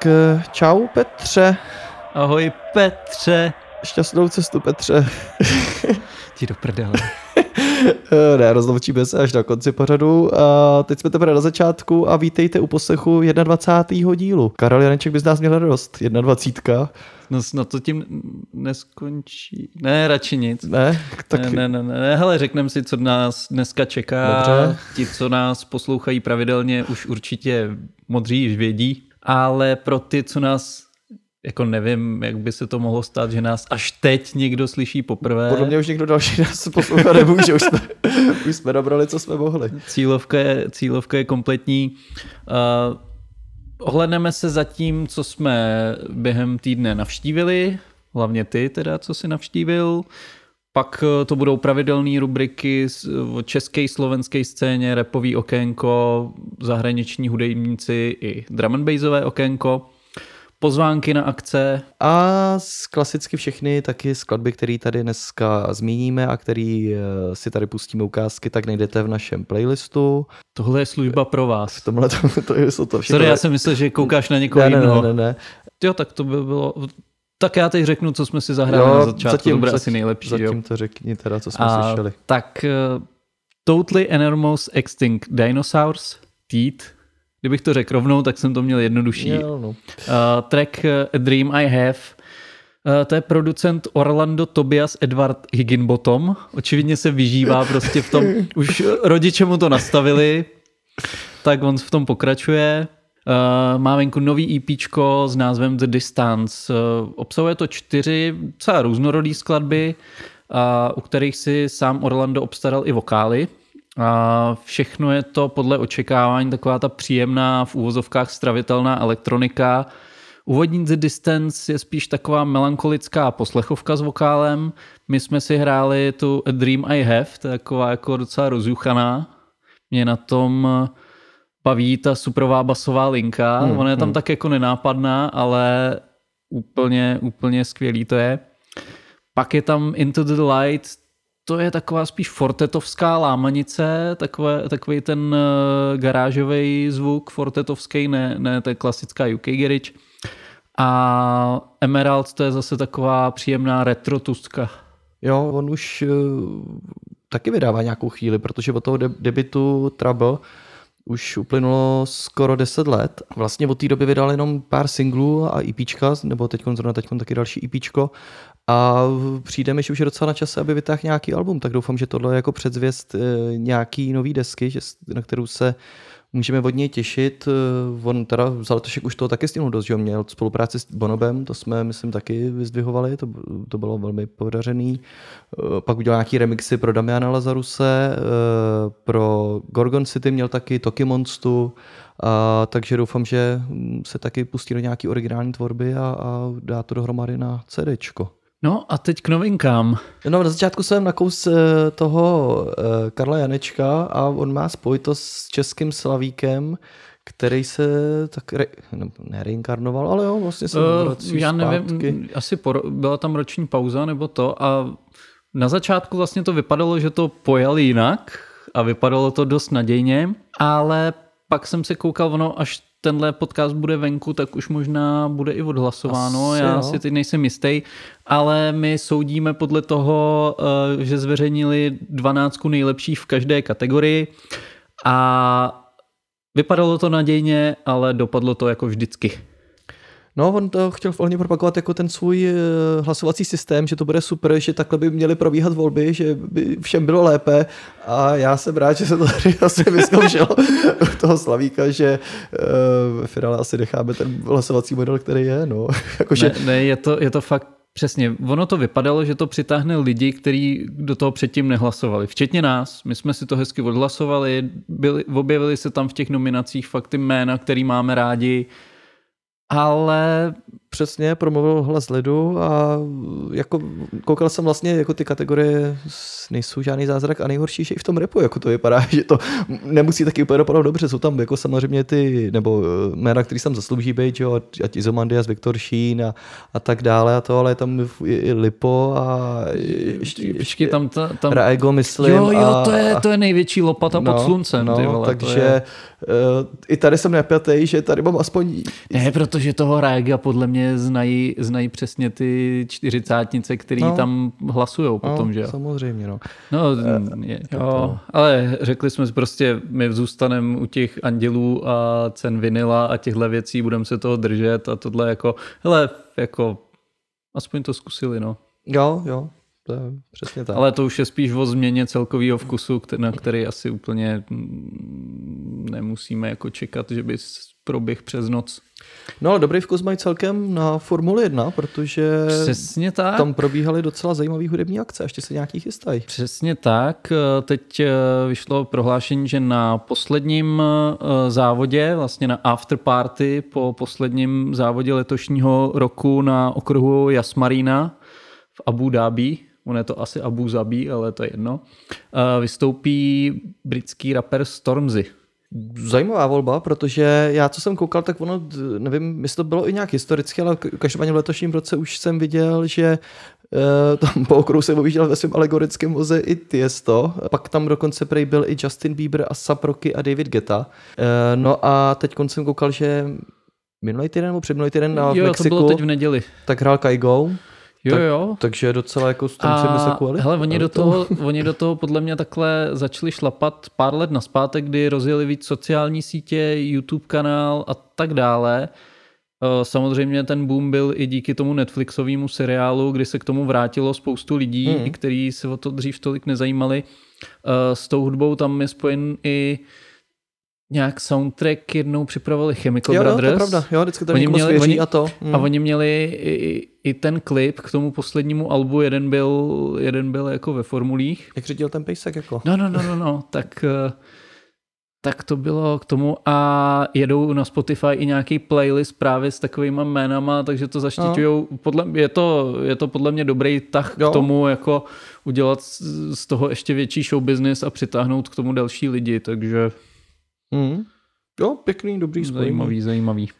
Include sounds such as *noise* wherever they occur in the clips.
Tak eh, čau Petře. Ahoj Petře. Šťastnou cestu Petře. *laughs* Ti do prdele. *laughs* Eh, ne, rozloučíme se až na konci pořadu. A teď jsme teprve na začátku a vítejte u poslechu 21. dílu. Karol, Janeček by z nás měl radost. 21. No, snad no, to tím neskončí. Ne, radši nic. Ne? Tak... Ne, ne, ne, ne, ne. hele, řekneme si, co nás dneska čeká. Dobře. Ti, co nás poslouchají pravidelně, už určitě modří již vědí, ale pro ty, co nás jako nevím, jak by se to mohlo stát, že nás až teď někdo slyší poprvé. podle mě už někdo další nás poslouchat nemůže. Už jsme, už jsme dobrali, co jsme mohli. Cílovka je, cílovka je kompletní. Uh, ohledneme se za tím, co jsme během týdne navštívili, hlavně ty teda, co si navštívil. Pak eh, to budou pravidelné rubriky o české, slovenské scéně, repový okénko, zahraniční hudebníci i drum and bassové okénko. Pozvánky na akce, A klasicky všechny taky skladby, které tady dneska zmíníme a který eh, si tady pustíme ukázky, tak najdete v našem playlistu. tohle je služba pro vás. V tomhle *laughs* to, to jsou to všechno. Sorry, já jsem myslel, že koukáš na někoho ne, ne, jiného. ne, ne, ne. Jo, tak to by bylo... Tak já teď řeknu, co jsme si zahráli Jo, na začátku, zatím, to bude asi nejlepší. Zatím jo. to řekni teda, co jsme A, slyšeli. tak uh, Totally Enormous Extinct Dinosaurs, Teeth, kdybych to řekl rovnou, tak jsem to měl jednodušší. Jo, no. Uh, track uh, A Dream I Have, uh, to je producent Orlando Tobias Edward Higginbottom. Očividně se vyžívá *laughs* prostě v tom, už rodiče mu to nastavili, tak on v tom pokračuje. Uh, má venku nový EP s názvem The Distance. Uh, obsahuje to čtyři docela různorodý skladby, uh, u kterých si sám Orlando obstaral i vokály. A všechno je to podle očekávání taková ta příjemná v úvozovkách stravitelná elektronika. Úvodní The Distance je spíš taková melancholická poslechovka s vokálem. My jsme si hráli tu A Dream I Have, to je taková jako docela rozjuchaná. Mě na tom baví ta suprová basová linka. Hmm, Ona je tam hmm. tak jako nenápadná, ale úplně, úplně skvělý to je. Pak je tam Into the Light, to je taková spíš fortetovská lámanice, takové, takový ten uh, garážový zvuk fortetovský, ne, ne ta klasická UK garage. A Emerald to je zase taková příjemná retro tuska. jo, on už uh, taky vydává nějakou chvíli, protože od toho de- debitu Trouble už uplynulo skoro 10 let. Vlastně od té doby vydal jenom pár singlů a EPčka, nebo teď zrovna teď taky další EPčko. A přijde mi, že už je docela na čase, aby vytáhl nějaký album, tak doufám, že tohle je jako předzvěst eh, nějaký nový desky, že, na kterou se můžeme od něj těšit. Eh, On teda Zalatošek už toho taky stihnul dost, že měl spolupráci s Bonobem, to jsme, myslím, taky vyzdvihovali, to, to bylo velmi podařený. Eh, Pak udělal nějaký remixy pro Damiana Lazaruse, eh, pro Gorgon City měl taky Toki Monstu, a, takže doufám, že mm, se taky pustí do nějaký originální tvorby a, a dá to dohromady na CDčko. No a teď k novinkám. No, na začátku jsem nakous eh, toho eh, Karla Janečka a on má spojitost s českým slavíkem, který se tak re, ne, nereinkarnoval, ale jo, vlastně se Uh, já nevím, zpátky. asi po, byla tam roční pauza nebo to a na začátku vlastně to vypadalo, že to pojal jinak a vypadalo to dost nadějně, ale pak jsem se koukal, ono až tenhle podcast bude venku, tak už možná bude i odhlasováno, Asi já jo. si teď nejsem jistý, ale my soudíme podle toho, eh, že zveřejnili 12 nejlepších v každé kategorii a vypadalo to nadějně, ale dopadlo to jako vždycky. No, on to chtěl volně propagovat jako ten svůj eh, hlasovací systém, že to bude super, že takhle by měly probíhat volby, že by všem bylo lépe a já jsem rád, že se to tady asi vyzkoušelo u toho Slavíka, že eh, ve finále asi necháme ten hlasovací model, který je, no. *laughs* Jakože, Ne, ne je, to, je to fakt přesně. Ono to vypadalo, že to přitáhne lidi, kteří do toho předtím nehlasovali. Včetně nás. My jsme si to hezky odhlasovali. Byli, objevili se tam v těch nominacích fakt ty jména, který máme rádi. Ale přesně promluvil hlas lidu a jako koukal jsem vlastně, jako ty kategorie nejsou žádný zázrak a nejhorší, že i v tom repu jako to vypadá, *laughs* že to nemusí taky úplně dopadnout dobře, jsou tam jako samozřejmě ty, nebo eh, jména, který tam zaslouží být, jo, ať- Izomandias, Viktor Šín a, a tak dále a to, ale je tam i, i Lipo a ještě, Počkej, tam, ta, tam... Raego, myslím. Jo, jo, a, to je, to je největší lopata pod sluncem. No, ty vole, takže je... uh, i tady jsem nepětej, že tady mám aspoň Ne, protože toho Rága podle mě mě znají, znají přesně ty čtyřicátnice, který No. no. tam hlasujou potom, no, že jo. Samozřejmě, no. No, je, jo, ale řekli jsme si prostě, my zůstaneme u těch andělů a cen vinila a těchto věcí, budeme se toho držet a tohle jako, hele, jako, aspoň to zkusili, no. Jo, jo, to je přesně tak. Ale to už je spíš o změně celkového vkusu, na který asi úplně mm, nemusíme jako čekat, že by proběh přes noc. No ale dobrý vkus mají celkem na Formuli 1, protože Přesně tak. tam probíhaly docela zajímavé hudební akce, ještě se nějaký chystají. Přesně tak. Teď eh, vyšlo prohlášení, že na posledním eh, závodě, vlastně na afterparty po posledním závodě letošního roku na okruhu Jasmarina v Abu Dhabi, on je to asi Abu Zabi, ale to je jedno, eh, vystoupí britský rapper Stormzy. Zajímavá volba, protože já, co jsem koukal, tak ono, nevím, jestli to bylo i nějak historicky, ale každopádně v letošním roce už jsem viděl, že eh, tam po okruhu se objížděl ve svém alegorickém voze i Tiesto. Pak tam dokonce prej byl i Justin Bieber a Saproky a David Geta. Eh, no a teď jsem koukal, že minulý týden nebo předminulý týden na jo, to Mexiku, bylo teď v neděli. tak hrál Kaigo, Jo, Tak- jo. takže docela jako s tom A se kuali. hele, oni do, toho, oni do toho podle mě takhle začali šlapat pár let naspátek, kdy rozjeli víc sociální sítě, YouTube kanál a tak dále. Eh, Samozřejmě ten boom byl i díky tomu Netflixovému seriálu, kdy se k tomu vrátilo spoustu lidí, mm. kteří se o to dřív tolik nezajímali. Eh, S tou hudbou tam je spojen i nějak soundtrack jednou připravili Chemical jo, jo, to Brothers. je pravda. Jo, vždycky to Oni měli- oni- a to. Mm. A oni měli i, i ten klip k tomu poslednímu albu, jeden byl, jeden byl jako ve formulích. Jak řídil ten pejsek jako? No, no, no, no, no, tak, eh, tak to bylo k tomu a jedou na Spotify i nějaký playlist právě s takovýma jménama, takže to zaštiťujou. Podle, je, to, je to podle mě dobrý tah Jo. k tomu, jako udělat z, z toho ještě větší show business a přitáhnout k tomu další lidi, takže Mm. Jo, pěkný, dobrý spojení. zajímavý, zajímavý.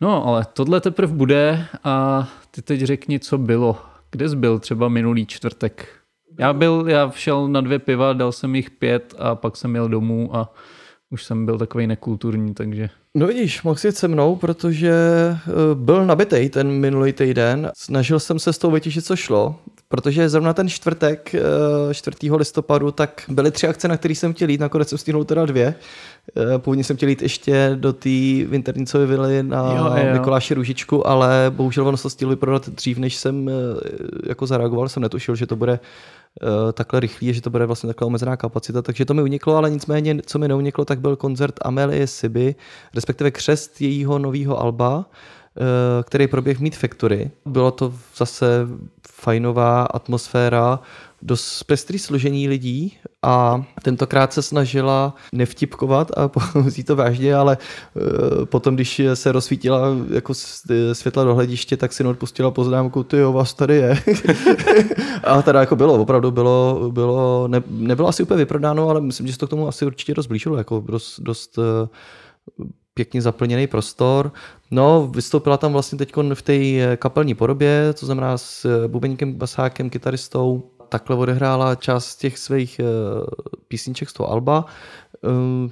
No, ale tohle teprve bude a ty teď řekni, co bylo. Kde jsi byl třeba minulý čtvrtek? Já byl, já šel na dvě piva, dal jsem jich pět a pak jsem jel domů a už jsem byl takový nekulturní, takže No vidíš, mohl jít se mnou, protože eh, byl nabitej ten minulý týden. Snažil jsem se s tou vytěžit, co šlo, protože zrovna ten čtvrtek, eh, 4. listopadu, tak byly tři akce, na které jsem chtěl jít, nakonec jsem stihnul teda dvě. Eh, Původně jsem chtěl jít ještě do té Winternicovy vily na Jo, jo. Mikuláši Růžičku, ale bohužel ono se stihlo vyprodat dřív, než jsem eh, jako zareagoval, jsem netušil, že to bude eh, takhle rychlý, že to bude vlastně takhle omezená kapacita, takže to mi uniklo, ale nicméně, co mi neuniklo, tak byl koncert Amelie Siby, respektive křest jejího nového alba, eh, který proběh v Meat Factory. Bylo to zase fajnová atmosféra, dost pestrý složení lidí a tentokrát se snažila nevtipkovat a *laughs* vzít to vážně, ale eh, potom, když se rozsvítila jako s- světla do hlediště, tak si odpustila poznámku, ty jo, vás tady je. *laughs* a teda jako bylo, opravdu bylo, bylo ne, nebylo asi úplně vyprodáno, ale myslím, že se to k tomu asi určitě dost blížilo, jako dost, dost eh, pěkně zaplněný prostor. No, vystoupila tam vlastně teď v té kapelní podobě, to znamená s eh, bubeníkem, basákem, kytaristou. Takhle odehrála část těch svých eh, písniček z toho alba.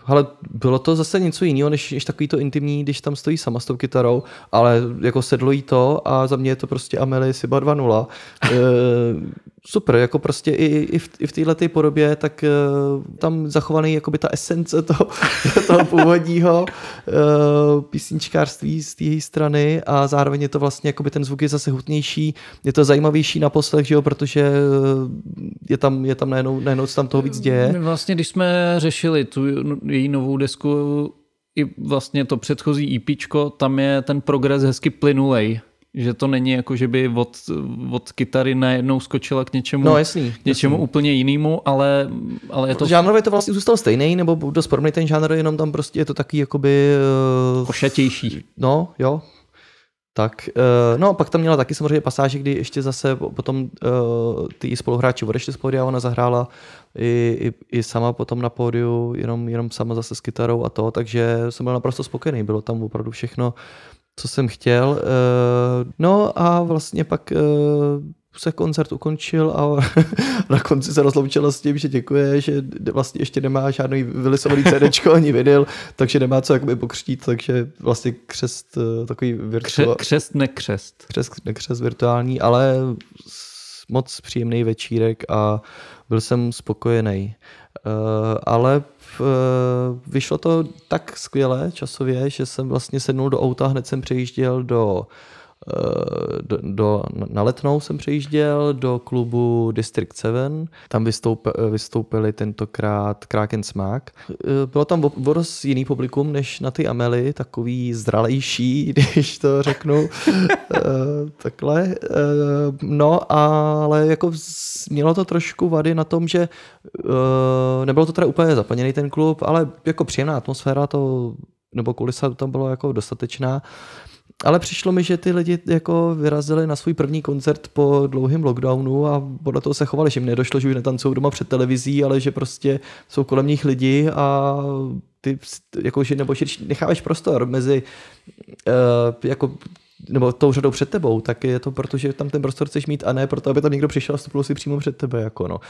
Ale bylo to zase něco jiného, než, než takový to intimní, když tam stojí sama s tou kytarou, ale jako sedlo jí to a za mě je to prostě Amelie Siba 2.0. *laughs* Super, jako prostě i, i v, i v této podobě, tak uh, tam zachovaný jakoby ta esence toho, *laughs* toho původního uh, písničkářství z té strany a zároveň je to vlastně, jakoby ten zvuk je zase hutnější, je to zajímavější na poslech, že jo, protože eh, je tam, je tam najednou, najednou se tam toho víc děje. Vlastně, když jsme řešili tu její novou desku, i vlastně to předchozí EPčko, tam je ten progres hezky plynulej. Že to není jako, že by od, od kytary najednou skočila k něčemu, No jasný. k něčemu jasný. úplně jinému, ale, ale je to Žánrově to vlastně zůstal stejný, nebo dost podobný ten žánr, jenom tam prostě je to taky jakoby... eh, košatější. No, jo. Tak, eh, no pak tam měla taky samozřejmě pasáže, kdy ještě zase po- potom eh, ty spoluhráči odešli z pódia, ona zahrála i, i, i sama potom na pódiu, jenom, jenom sama zase s kytarou a to, takže jsem byl naprosto spokojený, bylo tam opravdu všechno, co jsem chtěl. Eh, No a vlastně pak eh, se koncert ukončil a *laughs* na konci se rozloučila s tím, že děkuje, že vlastně ještě nemá žádný vylisovaný *laughs* CDčko ani vinyl, takže nemá co jakoby pokřtít, takže vlastně křest eh, takový virtuální, křest, nekřest. křest, nekřest virtuální, ale moc příjemný večírek a byl jsem spokojený. Ale vyšlo to tak skvěle časově, že jsem vlastně sednul do auta, hned jsem přejížděl do, do, do na letnou jsem přejížděl do klubu District 7. Tam vystoup, vystoupili tentokrát Kraken Smack. Uh, Bylo tam dost jiný publikum než na ty Amely, takový zralejší, *laughs* když to řeknu takhle. No, ale jako mělo to trošku vady na tom, že nebylo to teda úplně zaplněný ten klub, ale jako příjemná atmosféra to, nebo kulisa tam bylo jako dostatečná. Ale přišlo mi, že ty lidi jako vyrazili na svůj první koncert po dlouhém lockdownu a podle toho se chovali, že jim nedošlo, že už netancují doma před televizí, ale že prostě jsou kolem nich lidi a ty jako, že, nebo že necháváš prostor mezi uh, jako nebo tou řadou před tebou, tak je to proto, že tam ten prostor chceš mít a ne proto, aby tam někdo přišel a vstupil si přímo před tebe. Jako no.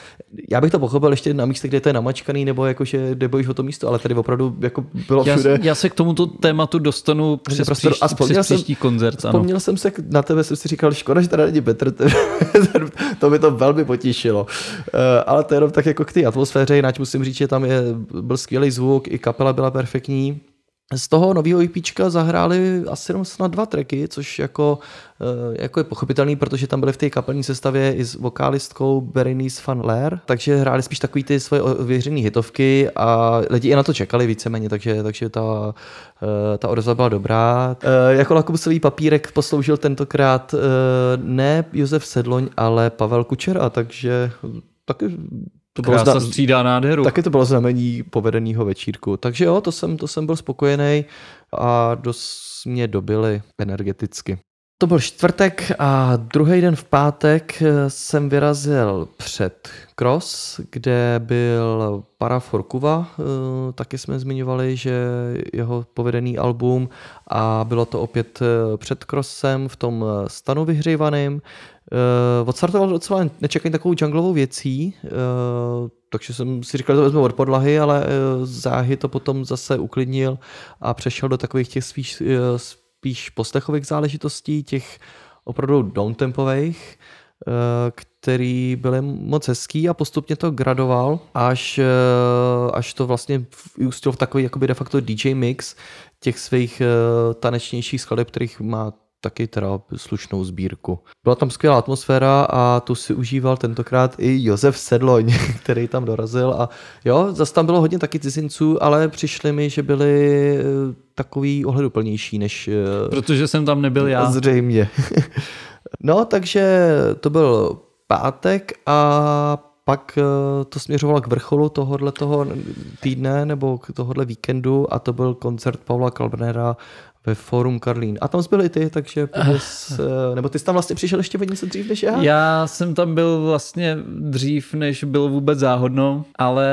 Já bych to pochopil ještě na místě, kde to je namačkaný, nebo jako, že jde bojíš o to místo, ale tady opravdu jako bylo Já, všude. já se k tomuto tématu dostanu přes, prostor- příští, a přes jsem- příští koncert. Ano. Vzpomněl jsem se na tebe, jsem si říkal, škoda, že tady není Petr, *laughs* to by to velmi potěšilo. Eh, Ale to jenom tak jako k té atmosféře, jinak musím říct, že tam je, byl skvělý zvuk, i kapela byla perfektní. Z toho nového EPčka zahráli asi jenom snad dva tracky, což jako, eh, jako je pochopitelný, protože tam byly v té kapelní sestavě i s vokálistkou Berenice van Leer, takže hráli spíš takový ty svoje ověřené hitovky a lidi i na to čekali víceméně, takže, takže ta, eh, ta odezva byla dobrá. Eh, Jako lakmusový papírek posloužil tentokrát ne Josef Sedloň, ale Pavel Kučera, takže taky to bylo Krása zna- střídá nádheru. Taky to bylo znamení povedeného večírku. Takže jo, to jsem, to jsem byl spokojený a dost mě dobili energeticky. To byl čtvrtek a druhý den v pátek jsem vyrazil před Cross, kde byl Para Forkuva, eh, taky jsme zmiňovali, že jeho povedený album a bylo to opět eh, před Crossem v tom eh, stanu vyhřívaným. Uh, odstartoval docela nečekaně takovou junglovou věcí, uh, takže jsem si říkal, že to vezmu od podlahy, ale uh, záhy to potom zase uklidnil a přešel do takových těch spíš, uh, spíš poslechových záležitostí, těch opravdu downtempových, uh, který byly moc hezký a postupně to gradoval, až, uh, až to vlastně vyústilo v takový jakoby de facto DJ mix těch svých uh, tanečnějších skladeb, kterých má taky teda slušnou sbírku. Byla tam skvělá atmosféra a tu si užíval tentokrát i Josef Sedloň, *laughs* který tam dorazil a jo, zase tam bylo hodně taky cizinců, ale přišli mi, že byli eh, takový ohleduplnější než eh, Protože jsem tam nebyl já. Zřejmě. *laughs* no, takže to byl pátek a pak eh, to směřovalo k vrcholu tohohle toho týdne nebo k tohohle víkendu a to byl koncert Paula Kalbnera ve Forum Karlín. A tam byl i ty, takže pověz, eh, nebo ty jsi tam vlastně přišel ještě o něco dřív než já? Já jsem tam byl vlastně dřív, než bylo vůbec záhodno, ale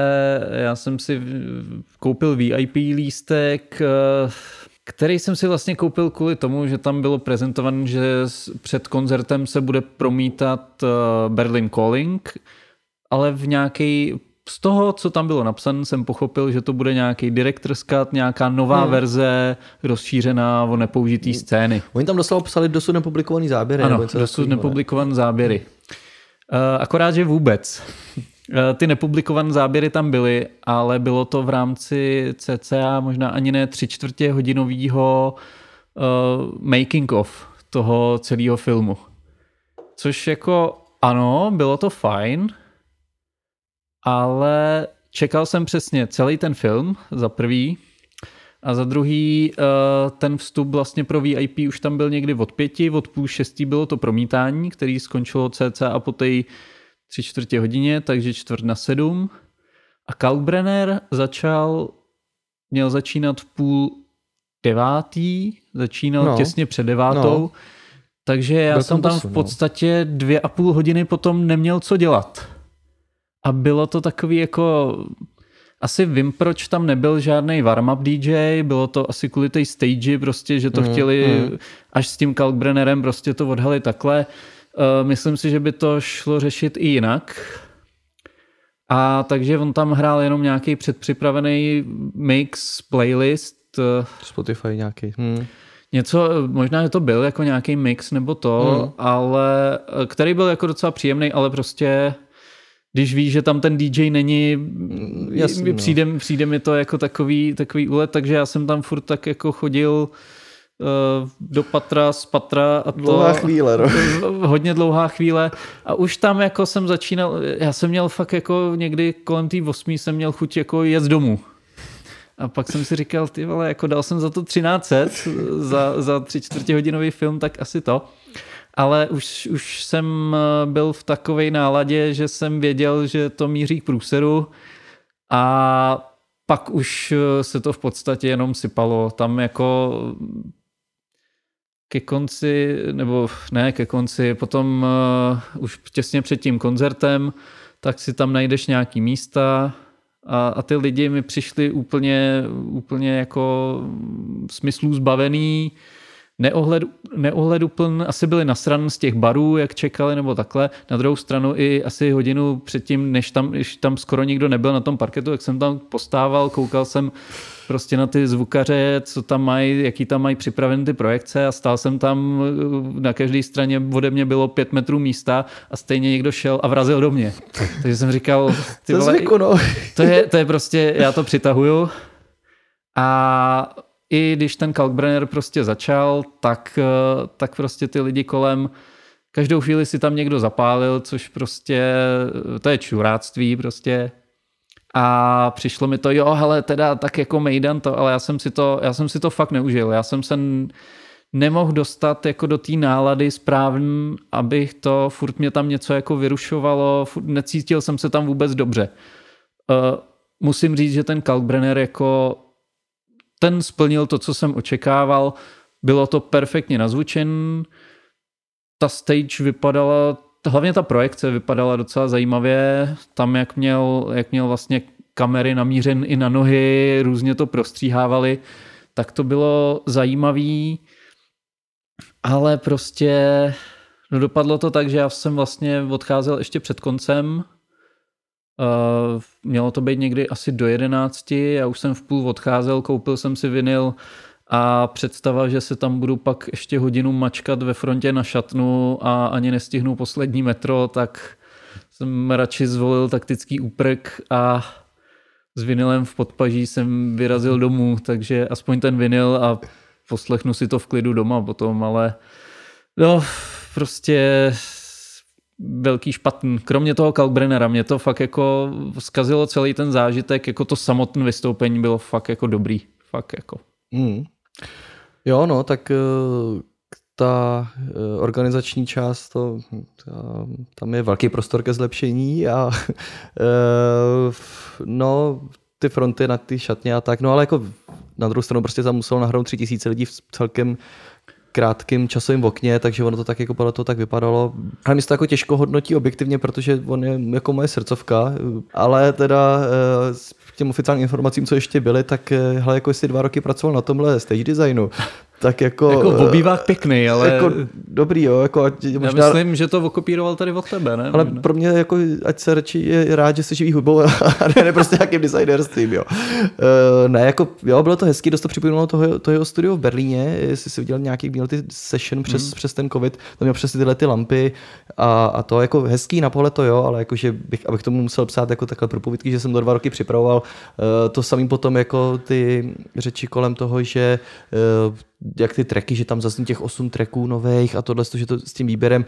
já jsem si koupil VIP lístek, eh, který jsem si vlastně koupil kvůli tomu, že tam bylo prezentované, že před koncertem se bude promítat eh, Berlin Calling, ale v nějaký z toho, co tam bylo napsané, jsem pochopil, že to bude nějaký director's cut, nějaká nová Hmm. verze rozšířená o nepoužitý scény. Oni tam doslova psali dosud nepublikovaný záběry. Ano, dosud takového, ne? nepublikovan záběry. Uh, akorát, že vůbec. Uh, ty nepublikované záběry tam byly, ale bylo to v rámci cca možná ani ne tři čtvrtě hodinového uh, making of toho celého filmu. Což jako ano, bylo to fajn, ale čekal jsem přesně celý ten film za prvý a za druhý eh, ten vstup vlastně pro VIP už tam byl někdy od pěti, od půl šestý bylo to promítání, který skončilo cca po té tři čtvrtě hodině, takže čtvrt na sedm. A Kalkbrenner začal, měl začínat v půl devátý, začínal No. těsně před devátou, No. takže já Byl jsem tam tam v no. podstatě dvě a půl hodiny potom neměl co dělat. A bylo to takový jako... Asi vím, proč tam nebyl žádný warm-up DJ, bylo to asi kvůli té stage, prostě, že to Mm, chtěli mm. až s tím Kalkbrennerem prostě to odhali takhle. Uh, myslím si, že by to šlo řešit i jinak. A takže on tam hrál jenom nějaký předpřipravený mix, playlist, eh, Spotify nějaký. Hmm. něco, možná, že to byl jako nějaký mix nebo to, Hmm. ale eh, který byl jako docela příjemný, ale prostě když víš, že tam ten DJ není, jasný, mi no. přijde, přijde mi to jako takový, takový úlet, takže já jsem tam furt tak jako chodil uh, do patra, z patra a to... Dlouhá chvíle, no. *laughs* hodně dlouhá chvíle a už tam jako jsem začínal, já jsem měl fakt jako někdy kolem té osmí jsem měl chuť jako jet domů. A pak jsem si říkal, ty vole, jako dal jsem za to 1300 za, za tři čtvrtě hodinový film, tak asi to. Ale už, už jsem eh, byl v takové náladě, že jsem věděl, že to míří k průseru a pak už eh, se to v podstatě jenom sypalo. Tam jako ke konci, nebo ne ke konci, potom uh, už těsně před tím koncertem, tak si tam najdeš nějaký místa a, a ty lidi mi přišli úplně, úplně jako smyslů zbavený, neohled, neohledupln, asi byli nasran z těch barů, jak čekali, nebo takhle. Na druhou stranu i asi hodinu předtím, než tam, než tam skoro nikdo nebyl na tom parketu, jak jsem tam postával, koukal jsem prostě na ty zvukaře, co tam mají, jaký tam mají připravené ty projekce a stál jsem tam, na každé straně ode mě bylo pět metrů místa a stejně někdo šel a vrazil do mě. Takže jsem říkal, ty To vole, zvyku, no. to je, to je prostě, já to přitahuju a i když ten Kalkbrenner prostě začal, tak, eh, tak prostě ty lidi kolem každou chvíli si tam někdo zapálil, což prostě, to je čuráctví prostě. A přišlo mi to, jo, hele, teda tak jako Mejdan to, ale já jsem si to, já jsem si to fakt neužil. Já jsem se nemohl dostat jako do té nálady správný, abych to, furt mě tam něco jako vyrušovalo, furt necítil jsem se tam vůbec dobře. Uh, musím říct, že ten Kalkbrenner jako ten splnil to, co jsem očekával. Bylo to perfektně nazvučen. Ta stage vypadala, hlavně ta projekce vypadala docela zajímavě. Tam, jak měl, jak měl vlastně kamery namířen i na nohy, různě to prostříhávali, tak to bylo zajímavý, ale prostě no dopadlo to tak, že já jsem vlastně odcházel ještě před koncem, Uh, mělo to být někdy asi do 11, já už jsem v půl odcházel, koupil jsem si vinyl a představa, že se tam budu pak ještě hodinu mačkat ve frontě na šatnu a ani nestihnu poslední metro, tak jsem radši zvolil taktický úprk a s vinylem v podpaží jsem vyrazil domů, takže aspoň ten vinyl a poslechnu si to v klidu doma potom, ale no, prostě velký špatný. Kromě toho Kalkbrennera mě to fakt jako zkazilo celý ten zážitek, jako to samotné vystoupení bylo fakt jako dobrý. Fakt jako. Mm. Jo, no, tak eh, ta eh, organizační část, to, ta, tam je velký prostor ke zlepšení a *laughs* eh, no, ty fronty na ty šatně a tak, no ale jako na druhou stranu prostě tam muselo nahrnout tři tisíce lidí v celkem krátkým časovým okně, takže ono to tak jako toho tak vypadalo. Ale mi se to jako těžko hodnotí objektivně, protože on je jako moje srdcovka, ale teda eh, s těm oficiálním informacím, co ještě byly, tak eh, hele, jako jestli dva roky pracoval na tomhle stage designu, tak jako... Jako eh, obývák pěkný, ale Jako dobrý, jo, jako ať, já možná, myslím, že to okopíroval tady od tebe, ne? ale pro mě jako, ať se radši je rád, že se živí hudbou *laughs* a ne, ne prostě nějakým designerstvím, jo. Uh, ne, jako, jo, bylo to hezký, dost to připomínalo toho, to jeho studio v Berlíně, jestli si viděl nějaký, měl ty session přes, Hmm. přes ten covid, tam měl přesně tyhle ty lampy a, a to jako hezký na pohled to jo, ale jako, že bych, abych tomu musel psát jako takhle propovídky, že jsem to dva roky připravoval, uh, to samý potom jako ty řeči kolem toho, že uh, jak ty tracky, že tam zazní těch osm tracků nových a tohle, že to s tím výběrem,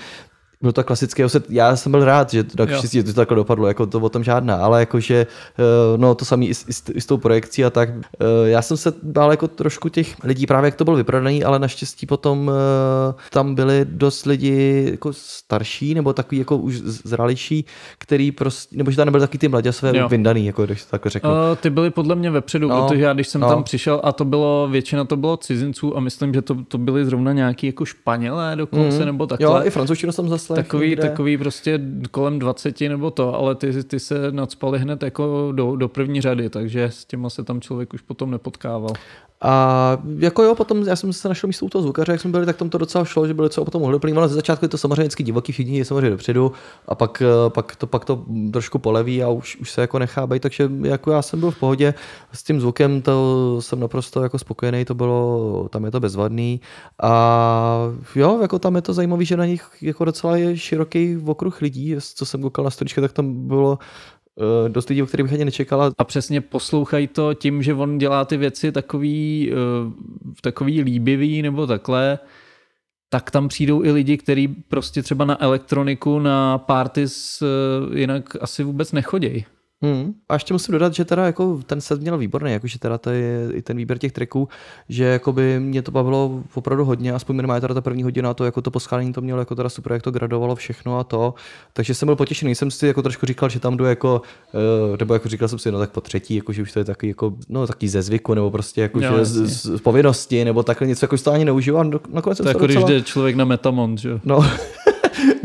bylo to klasické, já jsem byl rád, že to, Jo. že to takhle dopadlo, jako to o tom žádná, ale jakože, eh, no to samé i, s- i, s- tou projekcí a tak. Eh, Já jsem se bál jako trošku těch lidí právě, jak to bylo vyprodaný, ale naštěstí potom eh, tam byli dost lidi jako starší, nebo takový jako už z- zralejší, který prostě, nebo že tam nebyli taky ty mladěsové Jo. vyndaný, jako když to takhle řeknu. Uh, ty byly podle mě vepředu, No, no, protože já když jsem no. no. tam přišel a to bylo, většina to bylo cizinců a myslím, že to, to byly zrovna nějaký jako Španělé dokonce, mm. nebo takhle. jo, i francouzštinu jsem zaslech Takový, někde. takový prostě kolem 20 nebo to, ale ty, ty se nadspali hned jako do, do první řady, takže s těma se tam člověk už potom nepotkával. A jako jo, potom já jsem se našel místo u toho zvukaře, jak jsme byli, tak tam to docela šlo, že byli co potom mohli plnit, ale ze začátku je to samozřejmě vždycky divoký, všichni je samozřejmě dopředu a pak, eh, pak, to, pak to trošku poleví a už, už se jako nechá být, takže jako já jsem byl v pohodě s tím zvukem, to jsem naprosto jako spokojený, to bylo, tam je to bezvadný a jo, jako tam je to zajímavé, že na nich jako docela je široký okruh lidí, co jsem koukal na storička, tak tam bylo dost lidí, o kterých bych ani nečekala. A přesně poslouchají to tím, že on dělá ty věci takový, eh, takový líbivý nebo takhle, tak tam přijdou i lidi, kteří prostě třeba na elektroniku, na parties eh, jinak asi vůbec nechodějí. Hmm. A ještě musím dodat, že teda jako ten set měl výborný, jakože teda to je i ten výběr těch tracků, že jakoby mě to bavilo opravdu hodně, aspoň minimálně teda ta první hodina, to jako to poschálení to mělo jako teda super, jak to gradovalo všechno a to, takže jsem byl potěšený, jsem si jako trošku říkal, že tam jdu jako, eh, nebo jako říkal jsem si, no tak po třetí, jako že už to je taky jako, no taky ze zvyku, nebo prostě jako, Jo, že z, z, povinnosti, nebo takhle něco, jako to ani neužívám, nakonec To jsem jako když docela... jde člověk na Metamont, že jo. No,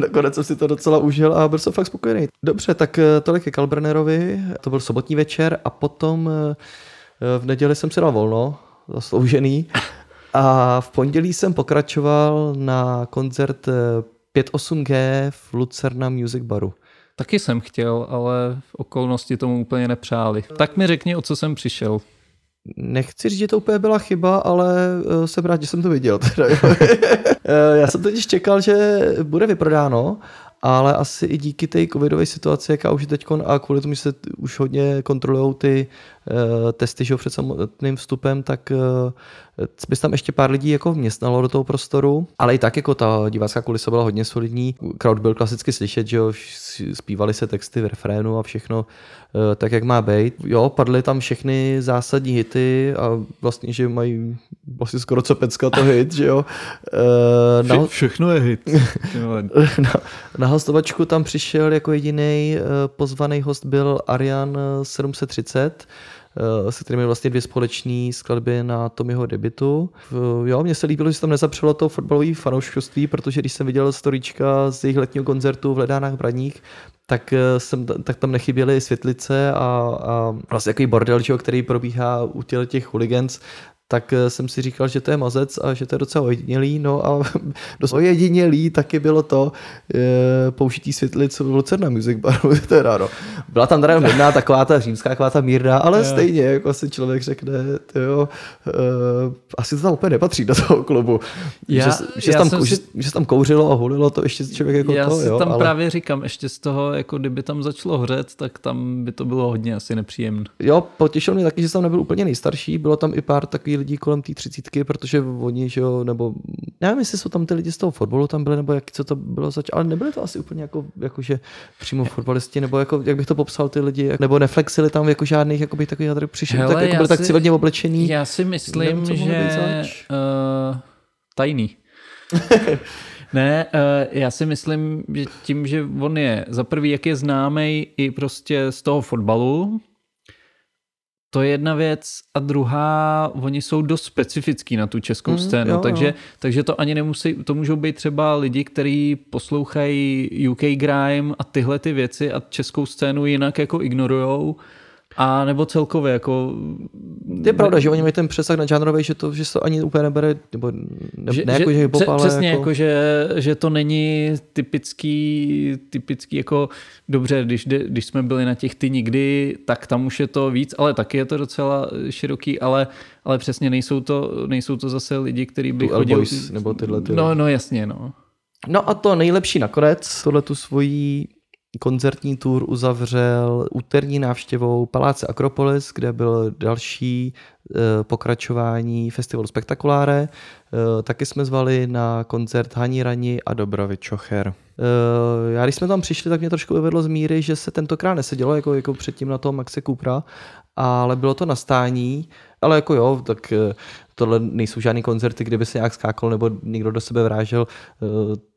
nakonec jsem si to docela užil a byl jsem fakt spokojený. Dobře, tak eh, tolik ke Kalbrnerovi, to byl sobotní večer a potom eh, v neděli jsem si dal volno, zasloužený. A v pondělí jsem pokračoval na koncert eh, 5.8G v Lucerna Music Baru. Taky jsem chtěl, ale okolnosti tomu úplně nepřáli. Tak mi řekni, o co jsem přišel. Nechci říct, že to úplně byla chyba, ale eh, jsem rád, že jsem to viděl. Teda. *laughs* Eh, Já jsem totiž čekal, že bude vyprodáno, ale asi i díky té covidové situaci, jaká už je teď a kvůli tomu, že se už hodně kontrolují ty testy že před samotným vstupem, tak uh, by se tam ještě pár lidí jako vměstnalo do toho prostoru, ale i tak jako ta divácká kulisa byla hodně solidní. Crowd byl klasicky slyšet, že jo, zpívali se texty v refrénu a všechno uh, tak, jak má být. Jo, padly tam všechny zásadní hity a vlastně, že mají vlastně skoro co pecka to hit, že jo. Na, všechno je hit. *laughs* na, na hostovačku tam přišel jako jediný pozvaný host byl Arian eh, 730, eh, se kterými vlastně dvě společné skladby na tom jeho debitu. V- Jo, mně se líbilo, že se tam nezapřelo to fotbalové fanouškovství, protože když jsem viděl storíčka z jejich letního koncertu v Ledánách v Braních, tak, eh, jsem, tak tam nechyběly světlice a, a vlastně takový bordel, jo, který probíhá u těle těch hooligans, tak eh, jsem si říkal, že to je mazec a že to je docela ojedinělý, no a *laughs* dost ojedinělý taky bylo to e, použití světlic v Lucerna Music Baru, *laughs* teda no. Byla tam teda jedna taková ta římská, taková ta mírná, ale stejně, jako si člověk řekne, jo, e, asi to tam úplně nepatří do toho klubu. Já- že, že, já tam, že, si- že, se tam kouřilo a hulilo, to ještě člověk jako Já to, si jo, tam ale... právě říkám, ještě z toho, jako kdyby tam začalo hořet, tak tam by to bylo hodně asi nepříjemné. Jo, potěšilo mě taky, že jsem nebyl úplně nejstarší, bylo tam i pár takových lidí kolem té třicítky, protože oni, že jo, nebo nevím, jestli jsou tam ty lidi z toho fotbalu tam byli, nebo jak, co to bylo zač, ale nebyli to asi úplně jako, jako že přímo fotbalisti, nebo jako, jak bych to popsal ty lidi, jak- nebo neflexili tam jako žádných, jako bych takový tady přišel, Hele, tak jako já byli tak civilně oblečený. Já si myslím, Nevím, že uh, tajný. *laughs* ne, uh, já si myslím, že tím, že on je za prvý, jak je známý i prostě z toho fotbalu, to je jedna věc a druhá, oni jsou dost specifický na tu českou Mm, scénu, jo, takže, jo. takže to ani nemusí, to můžou být třeba lidi, kteří poslouchají UK Grime a tyhle ty věci a českou scénu jinak jako ignorujou, a nebo celkově jako... Je pravda, že oni mají ten přesah na žánrový, že to, že se to ani úplně nebere, nebo ne, ne jako, že hip pře- ale přesně, jako... jako, že, že to není typický, typický jako, dobře, když, když jsme byli na těch ty nikdy, tak tam už je to víc, ale taky je to docela široký, ale, ale přesně nejsou to, nejsou to zase lidi, kteří by chodili... Nebo tyhle ty- No, no jasně, no. No a to nejlepší nakonec, tohle tu svoji koncertní tour uzavřel úterní návštěvou Paláce Akropolis, kde byl další eh, pokračování festivalu Spektakuláre. Eh, Taky jsme zvali na koncert Hani Rani a Dobrovi Čocher. Eh, Já když jsme tam přišli, tak mě trošku vyvedlo z míry, že se tentokrát nesedělo jako, jako předtím na tom Maxe Coopera, ale bylo to na stání, ale jako jo, tak tohle nejsou žádný koncerty, kde by se nějak skákal nebo někdo do sebe vrážel. Eh,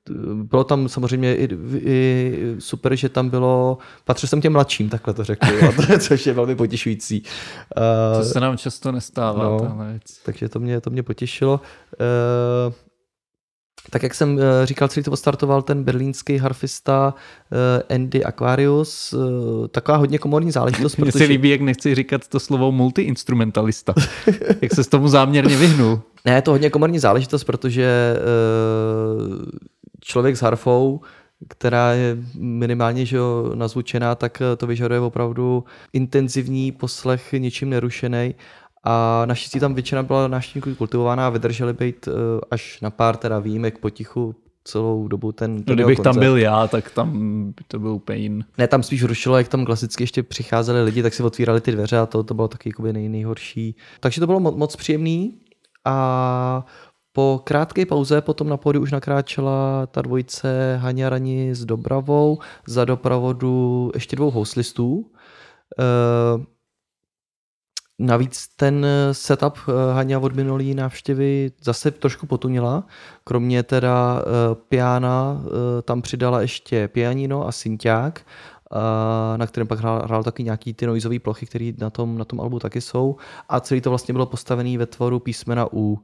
Bylo tam samozřejmě i, i super, že tam bylo, patřil jsem těm mladším, takhle to řeknu, jo, *laughs* což je velmi potěšující. To Eh, se nám často nestává, no. věc. takže to mě, to mě potěšilo. Tak jak jsem eh, říkal, celý to odstartoval ten berlínský harfista eh, Andy Aquarius, eh, taková hodně komorní záležitost, *laughs* Mně se protože... líbí, jak nechci říkat to slovo multiinstrumentalista. *laughs* jak se s tomu záměrně vyhnul. Ne, je to hodně komorní záležitost, protože člověk s harfou, která je minimálně že jo, nazvučená, tak to vyžaduje opravdu intenzivní poslech ničím nerušený. A naštěstí tam většina byla návštěvníků kultivovaná a vydrželi být eh, až na pár teda výjimek potichu celou dobu ten, No, ten kdybych jeho tam koncert. byl já, tak tam by to byl úplně jin. Ne, tam spíš rušilo, jak tam klasicky ještě přicházeli lidi, tak si otvírali ty dveře a to, to bylo taky jakoby nej, nejhorší. Takže to bylo mo- moc příjemný a po krátké pauze potom na pódiu už nakráčela ta dvojice Haně Rani s Dobravou za doprovodu ještě dvou houslistů. Eh, Navíc ten setup eh, Haně od minulý návštěvy zase trošku potunila. Kromě teda eh, piana eh, tam přidala ještě pianino a synťák, eh, na kterém pak hrál, hrál taky nějaký ty noizové plochy, které na tom, na tom albu taky jsou. A celý to vlastně bylo postavené ve tvoru písmena U.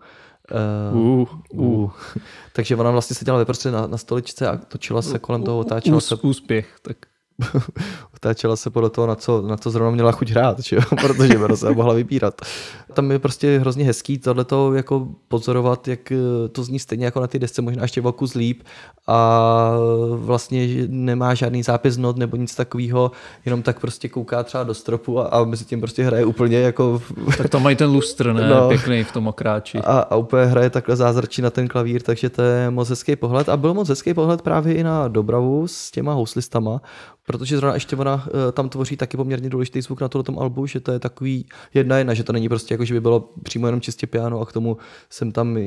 Eh, Uh, U. *laughs* Takže ona vlastně seděla ve prostřed na, na stoličce a točila se kolem toho, otáčela se úspěch. Tak *laughs* otáčela se podle toho, na co, na co zrovna měla chuť hrát, že jo? *laughs* protože by se mohla vybírat. Tam je prostě hrozně hezký tohleto jako pozorovat, jak eh, to zní stejně jako na ty desce, možná ještě o kus líp a vlastně nemá žádný zápis not nebo nic takového, jenom tak prostě kouká třeba do stropu a, a mezi tím prostě hraje úplně jako *laughs* tak tam mají ten lustr, ne? No. Pěkný v tom okráči. a, a úplně hraje takhle zázračí na ten klavír, takže to je moc hezký pohled. A byl moc hezký pohled právě i na Dobravu s těma houslistama, protože zrovna ještě ona eh, tam tvoří taky poměrně důležitý zvuk na tomto albu, že to je takový jedna jedna, že to není prostě jako, že by bylo přímo jenom čistě piano a k tomu jsem tam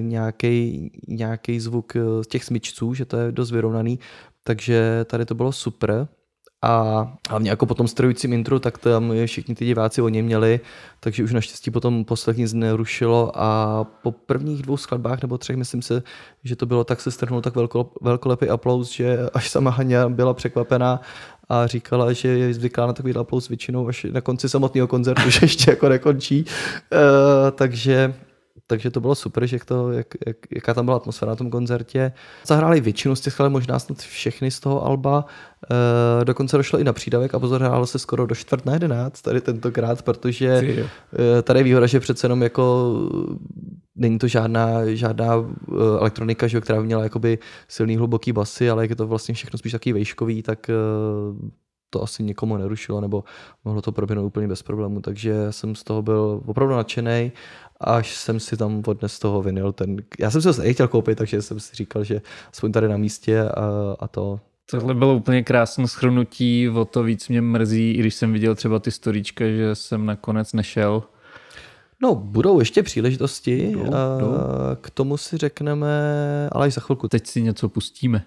nějaký, nějaký zvuk eh, těch smyčců, že to je dost vyrovnaný, takže tady to bylo super. A hlavně jako po tom strojujícím intru, tak tam všichni ty diváci o něm měli, takže už naštěstí potom poslech nic nerušilo a po prvních dvou skladbách nebo třech, myslím si, že to bylo, tak se strhnul tak velko, velkolepý aplaus, že až sama Hania byla překvapená a říkala, že je zvyklá na takový aplaus většinou až na konci samotného koncertu, *laughs* že ještě jako nekončí. Uh, takže takže to bylo super, že jak to, jak, jak, jaká tam byla atmosféra na tom koncertě. Zahráli většinu z těch skladeb, možná snad všechny z toho alba. E, dokonce došlo i na přídavek a pozor, hrálo se skoro do čtvrt na jedenáct tady tentokrát, protože e, tady je výhoda, že přece jenom jako není to žádná, žádná e, elektronika, že, která by měla jakoby silný hluboký basy, ale jak je to vlastně všechno spíš takový vejškový, tak e, to asi někomu nerušilo, nebo mohlo to proběhnout úplně bez problému, takže jsem z toho byl opravdu nadšený, až jsem si tam odnes toho vinyl ten, já jsem si ho stejně chtěl koupit, takže jsem si říkal, že aspoň tady na místě a, a to, Tohle bylo úplně krásné schrnutí, o to víc mě mrzí, i když jsem viděl třeba ty storíčka, že jsem nakonec nešel. No, budou ještě příležitosti, Jdou, jdou. k tomu si řekneme, ale až za chvilku. Teď si něco pustíme.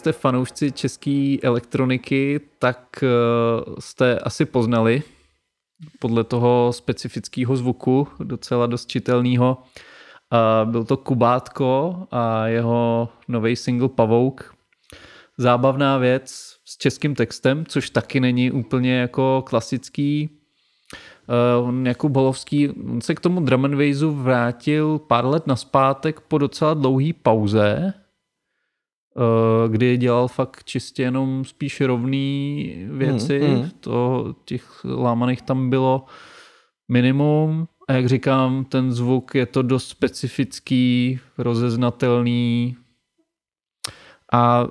Jste fanoušci české elektroniky, tak eh, jste asi poznali podle toho specifického zvuku, docela dost čitelného. A byl to Kubátko a jeho nový single Pavouk. Zábavná věc s českým textem, což taky není úplně jako klasický. Uh, on Jakub Holovský, on se k tomu drum and vrátil pár let naspátek po docela dlouhý pauze, kdy dělal fakt čistě jenom spíš rovný věci. Hmm, hmm. To, těch lámaných tam bylo minimum. A jak říkám, ten zvuk je to dost specifický, rozeznatelný. A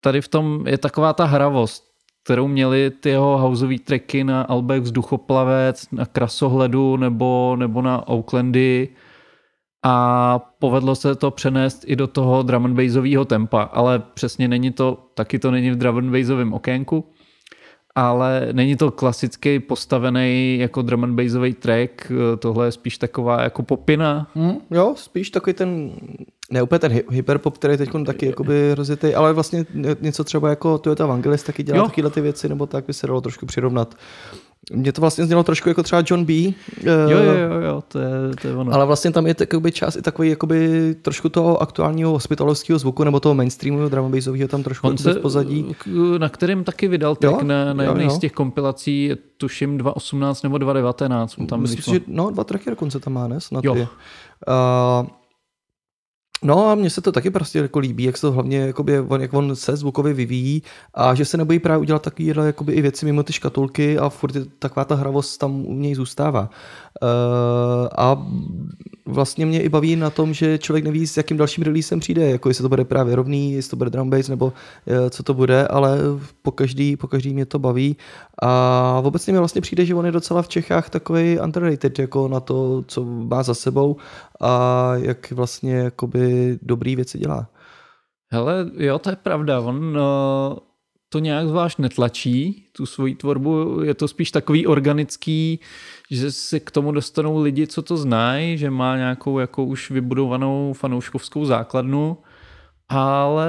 tady v tom je taková ta hravost, kterou měli ty jeho houseový tracky na albech Vzduchoplavec, na Krasohledu nebo, nebo na Oaklandy a povedlo se to přenést i do toho drum and bassového tempa, ale přesně není to, taky to není v drum and bassovém okénku, ale není to klasický postavený jako drum and bassový track, tohle je spíš taková jako popina. Hmm, jo, spíš takový ten, ne úplně ten hy- hyperpop, který teď taky jakoby rozjetý, ale vlastně něco třeba jako Toyota Evangelist taky dělá Jo. takovéhle ty věci, nebo tak by se dalo trošku přirovnat. Mně to vlastně znělo trošku jako třeba John B. Jo, jo, jo, jo to je, to je ono. Ale vlastně tam je takový čas i takový jakoby trošku toho aktuálního hospitalovského zvuku nebo toho mainstreamového bassového tam trošku On se, v pozadí. k- na kterém taky vydal track Jo, na, na jedné z těch kompilací, tuším 2018 nebo 2019. mu Tam Myslím že no, dva tracky dokonce tam má, ne? Snad Jo. je. Uh, No a mně se to taky prostě jako líbí, jak se to hlavně, jakoby, on, jak on se zvukově vyvíjí a že se nebojí právě udělat takovéhle jakoby, i věci mimo ty škatulky a furt taková ta hravost tam u něj zůstává. Uh, a vlastně mě i baví na tom, že člověk neví, s jakým dalším releasem přijde, jako jestli to bude právě rovný, jestli to bude drum bass, nebo eh, co to bude, ale po každý, po každý mě to baví a obecně mi vlastně přijde, že on je docela v Čechách takový underrated, jako na to, co má za sebou a jak vlastně jakoby dobrý věci dělá. Hele, jo, to je pravda. On uh, to nějak zvlášť netlačí, tu svoji tvorbu. Je to spíš takový organický, že si k tomu dostanou lidi, co to znají, že má nějakou jako už vybudovanou fanouškovskou základnu, ale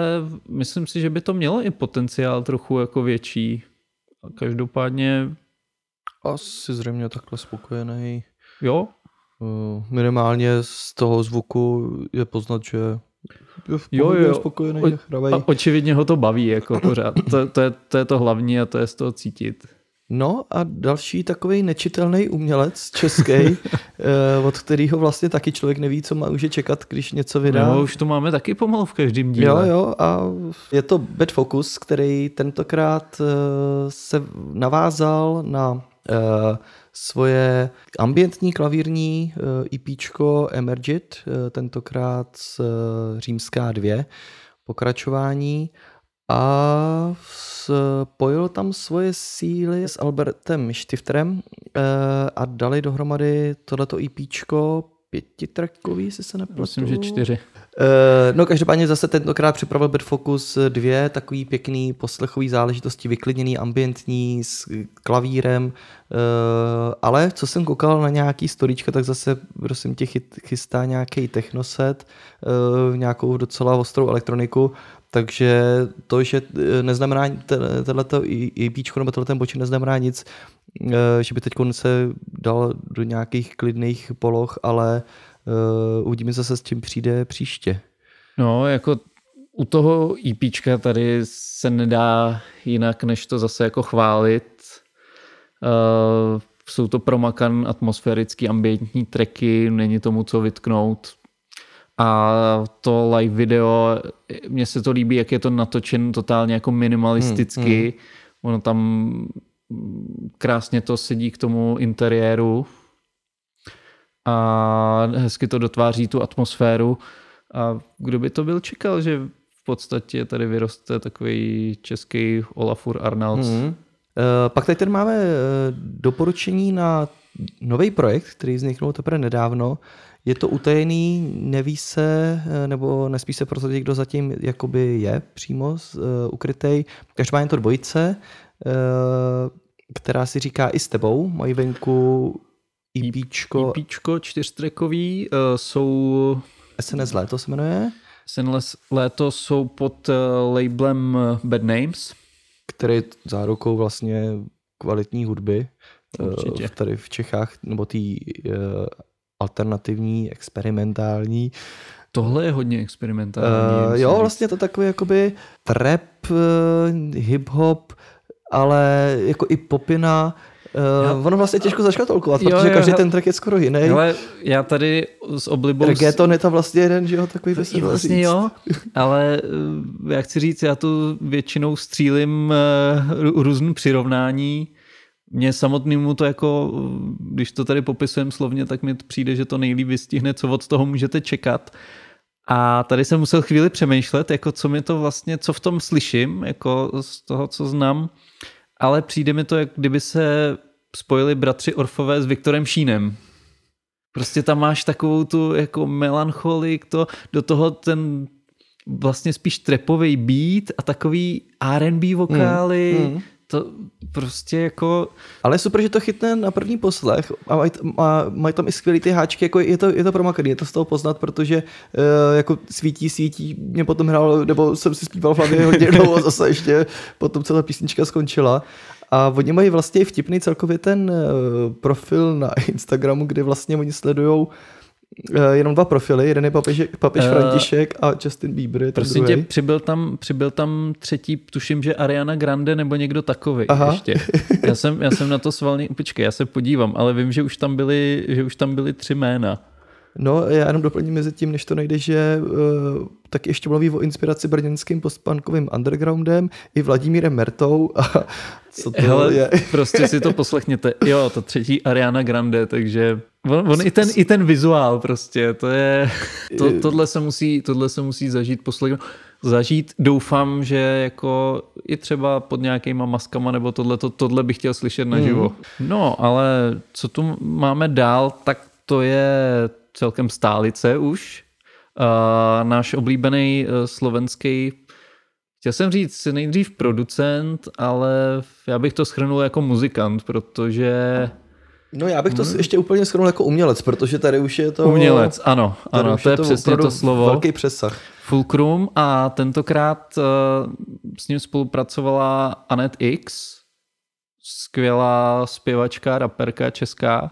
myslím si, že by to mělo i potenciál trochu jako větší. A každopádně, Asi zřejmě takhle spokojený. jo, Uh, Minimálně z toho zvuku je poznat, že Jo, jo. spokojený, O- a očividně ho to baví jako pořád. To, to, je, to je to hlavní a to je z toho cítit. No a další takový nečitelný umělec český, *laughs* eh, od kterého vlastně taky člověk neví, co má může čekat, když něco vydá. No, už to máme taky pomalu v každém díle. Jo, jo, a je to Bad Focus, který tentokrát eh, se navázal na eh, svoje ambientní klavírní eh, EPčko Emergit, tentokrát z Římská 2, pokračování a spojil tam svoje síly s Albertem Štifterem eh, a dali dohromady tohleto EPčko pětitrackový, jestli se nepletu. Myslím, že čtyři. Eh, No každopádně zase tentokrát připravil Bad Focus dvě takový pěkný poslechový záležitosti, vyklidněný, ambientní, s klavírem, eh, ale co jsem koukal na nějaký storíčka, tak zase prosím tě chyt- chystá nějaký technoset, nějakou docela ostrou elektroniku, takže to, že eh, neznamená tohleto EPčko nebo ten boček neznamená nic, eh, že by teď se dal do nějakých klidných poloh, ale Uh, uvidíme zase, s čím přijde příště. No, jako u toho EPčka tady se nedá jinak, než to zase jako chválit. Jsou to promakan atmosférický ambientní tracky, není tomu co vytknout. A to live video, mně se to líbí, jak je to natočen totálně jako minimalisticky. Hmm, hmm. Ono tam krásně to sedí k tomu interiéru a hezky to dotváří tu atmosféru. A kdo by to byl čekal, že v podstatě tady vyroste takový český Olafur Arnalds. Mm. Uh, pak tady máme uh, doporučení na nový projekt, který vzniknul teprve nedávno. Je to utajený, neví se, uh, nebo nespí se prozradit, kdo zatím jakoby je přímo uh, ukrytej. Každopádně je to dvojice, uh, která si říká i s tebou. Mají venku EPčko, EPčko čtyřtrekový uh, jsou SNS Léto se jmenuje. Senile léto jsou pod eh, labelem eh, Bad Names. který je zárukou vlastně kvalitní hudby eh, Určitě. v- tady v Čechách, nebo té alternativní, experimentální. Tohle je hodně experimentální. Uh, jo, vlastně to takový jakoby trap, uh, hip-hop, ale jako i popina. Uh, ono vlastně těžko zaškatolkovat, Jo, protože jo, každý hele- ten track je skoro jiný. Ale já tady s oblibou... Reggaeton je tam vlastně jeden, že jo, takový by se vlastně říct. jo, ale já chci říct, já tu většinou střílím eh, rů- různý přirovnání. Mně samotnému to jako, když to tady popisujem slovně, tak mi přijde, že to nejlíp vystihne, co od toho můžete čekat. A tady jsem musel chvíli přemýšlet, jako co mi to vlastně, co v tom slyším, jako z toho, co znám, ale přijde mi to, jak kdyby se spojili bratři Orfové s Viktorem Šínem. Prostě tam máš takovou tu jako melancholik, to, do toho ten vlastně spíš trepový beat a takový R&B vokály, Mm, mm. To prostě jako, Ale super, že to chytne na první poslech a mají, má, mají tam i skvělý ty háčky, jako je to, je to promakaný, je to z toho poznat, protože uh, jako svítí, svítí, mě potom hrál, nebo jsem si zpíval v hlavě hodně dlouho *laughs* zase ještě, potom celá písnička skončila. A oni mají vlastně i vtipný celkově ten uh, profil na Instagramu, kde vlastně oni sledujou uh, jenom dva profily, jeden je papež, papež Eh, František a Justin Bieber je prosím druhý. tě, přibyl tam, přibyl tam třetí, tuším, že Ariana Grande nebo někdo takový Aha. ještě. Já jsem, já jsem na to svalný, počkej, já se podívám, ale vím, že už tam byly, že už tam byly tři jména. No, já jenom doplním mezi tím, než to nejde, že uh, tak ještě mluví o inspiraci brněnským postpunkovým undergroundem i Vladimírem Mertou. A *laughs* co to Hele, je? *laughs* prostě si to poslechněte. Jo, to třetí Ariana Grande, takže on, on i, ten, i ten vizuál prostě, to je, to, tohle, se musí, tohle se musí zažít poslechnout. Zažít, doufám, že jako i třeba pod nějakýma maskama nebo tohle, to, tohle bych chtěl slyšet naživo. No, ale co tu máme dál, tak to je celkem stálice už. Uh, náš oblíbený uh, slovenský Chtěl jsem říct nejdřív producent, ale já bych to schrnul jako muzikant, protože No já bych to ještě úplně schrnul jako umělec, protože tady už je to... umělec, ano, ano, to je přesně opravdu to slovo. Velký přesah. Fulcrum a tentokrát uh, s ním spolupracovala Anet X, skvělá zpěvačka, raperka česká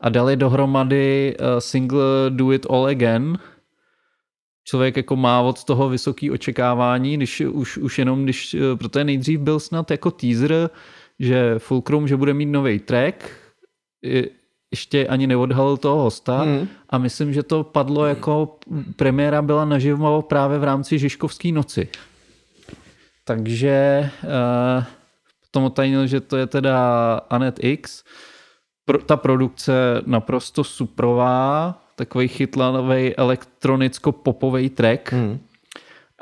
a dali dohromady uh, single Do It All Again. Člověk jako má od toho vysoký očekávání, když už, už jenom, když, uh, protože nejdřív byl snad jako teaser, že Fulcrum, že bude mít nový track, je- ještě ani neodhalil toho hosta Hmm. a myslím, že to padlo jako premiéra byla naživo právě v rámci Žižkovské noci. Takže uh, potom otajnil, že to je teda Anet X. Pro, ta produkce naprosto suprová, takový chytlavý elektronicko-popový track. Hmm.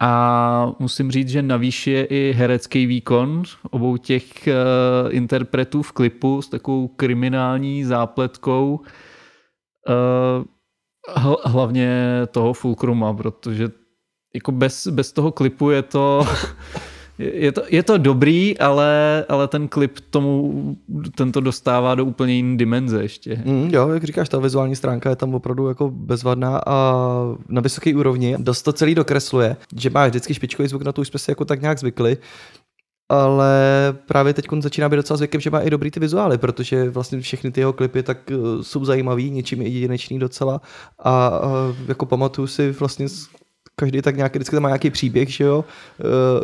A musím říct, že navíc je i herecký výkon obou těch uh, interpretů v klipu s takovou kriminální zápletkou. Uh, hl- hlavně toho Fulcruma, protože jako bez, bez toho klipu je to, *laughs* je to, je to dobrý, ale, ale ten klip tomu, ten to dostává do úplně jiné dimenze ještě. Mm, jo, jak říkáš, ta vizuální stránka je tam opravdu jako bezvadná a na vysoké úrovni. Dost to celý dokresluje, že má vždycky špičkový zvuk, na to už jsme si jako tak nějak zvykli. Ale právě teď začíná být docela zvykem, že má i dobrý ty vizuály, protože vlastně všechny ty jeho klipy tak uh, jsou zajímavý, něčím je jedinečný docela a jako pamatuju si vlastně každý tak nějaký, vždycky tam má nějaký příběh, že jo,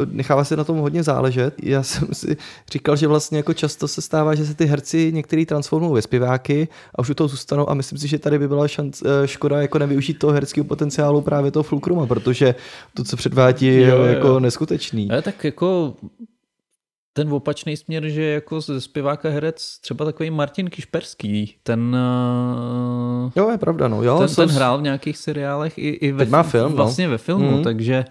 uh, nechává se na tom hodně záležet. Já jsem si říkal, že vlastně jako často se stává, že se ty herci některý transformují ve zpěváky a už u toho zůstanou a myslím si, že tady by byla šanc, eh, škoda jako nevyužít toho herského potenciálu právě toho Fulcruma, protože to, co předvádí, je Jo, jo. jako neskutečný. Ale tak jako ten opačný směr, že jako ze zpěváka herec třeba takový Martin Kišperský, ten, eh, Jo, je pravda, no. Jo, ten, jsem ten hrál v nějakých seriálech i, i ve, má film, no. vlastně ve filmu, Mhm. takže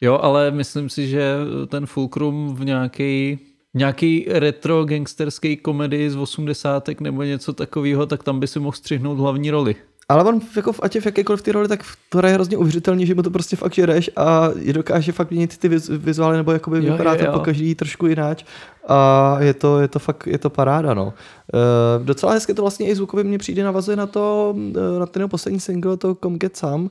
jo, ale myslím si, že ten Fulcrum v nějaký nějaký retro gangsterský komedii z 80. nebo něco takového, tak tam by si mohl střihnout hlavní roli. Ale on jako v, ať je v jakékoliv ty roli, tak to hraje hrozně uvěřitelně, že mu to prostě fakt žereš a je dokáže fakt měnit ty viz, vizuály, nebo jakoby Jo, vypadá jo, to jo. po každý trošku jináč. A je to, je to fakt, je to paráda, no. Uh, docela hezky to vlastně i zvukově mně přijde, navazuje na to, uh, na ten poslední single, to Come Get Some uh,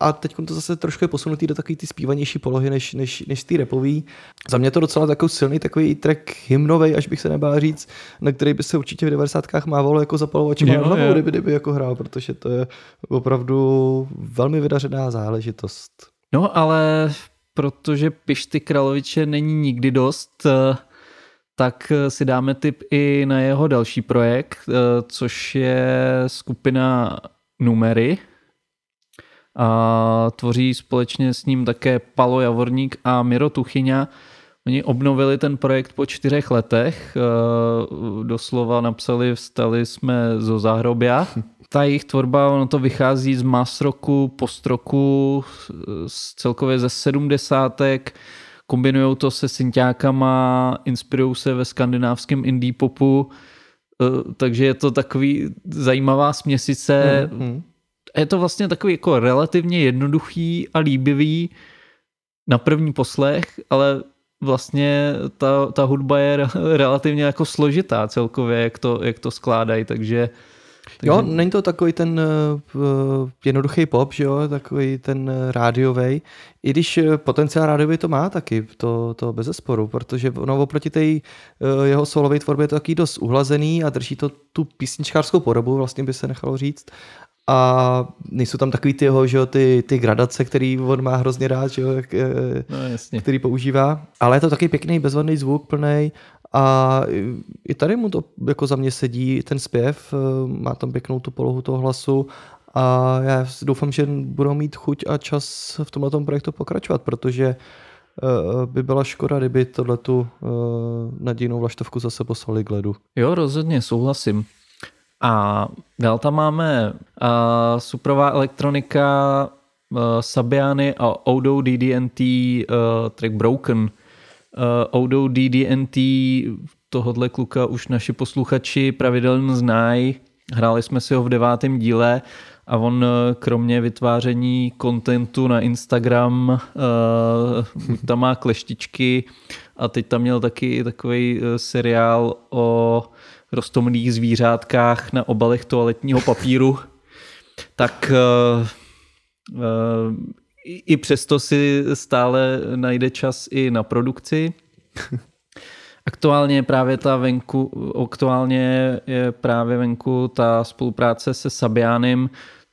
a teď to zase trošku je posunutý do takové ty zpívanější polohy, než, než, než ty repový. Za mě to docela takový silný takový track hymnový, až bych se nebál říct, na který by se určitě v 90. mávalo jako zapalovač na hlavu, kdyby, kdyby jako hrál, protože to je opravdu velmi vydařená záležitost. No ale protože Pišty Kraloviče není nikdy dost, eh, tak si dáme tip i na jeho další projekt, eh, což je skupina Numery. A tvoří společně s ním také Palo Javorník a Miro Tuchyňa. Oni obnovili ten projekt po čtyřech letech, eh, doslova napsali Vstali jsme zo záhrobia. *laughs* Ta jejich tvorba, ono to vychází z mass rocku, post rocku, z celkově ze sedmdesátek, kombinují to se synťákama, inspirují se ve skandinávském indie popu, eh, takže je to takový zajímavá směsice. Mm-hmm. Je to vlastně takový jako relativně jednoduchý a líbivý na první poslech, ale vlastně ta, ta hudba je relativně jako složitá celkově, jak to, jak to skládají, takže takže... Jo, není to takový ten uh, jednoduchý pop, že jo, takový ten uh, rádiový. I když potenciál rádiový to má taky, to, to bez zesporu, protože ono oproti té uh, jeho solové tvorbě je to taky dost uhlazený a drží to tu písničkářskou podobu, vlastně by se nechalo říct. A nejsou tam takový ty jeho, že jo, ty, ty gradace, který on má hrozně rád, že jo, jak, no, jasně. který používá. Ale je to taky pěkný, bezvadný zvuk, plný a i tady mu to jako za mě sedí, ten zpěv, eh, má tam pěknou tu polohu toho hlasu a já doufám, že budou mít chuť a čas v tomhle projektu pokračovat, protože eh, by byla škoda, kdyby tohletu eh, nadějnou vlaštovku zase poslali k ledu. Jo, rozhodně, souhlasím. A dál tam máme uh, suprová elektronika uh, Sabiany a Odo DDNT uh, track Broken. Uh, Odo DDNT, tohodle kluka už naši posluchači pravidelně znají. Hráli jsme si ho v devátém díle a on eh, kromě vytváření kontentu na Instagram uh, tam má kleštičky a teď tam měl taky takový seriál o rostomlých zvířátkách na obalech toaletního papíru. Tak uh, uh, i přesto si stále najde čas i na produkci. Aktuálně je právě ta venku, aktuálně je právě venku ta spolupráce se Sabianem,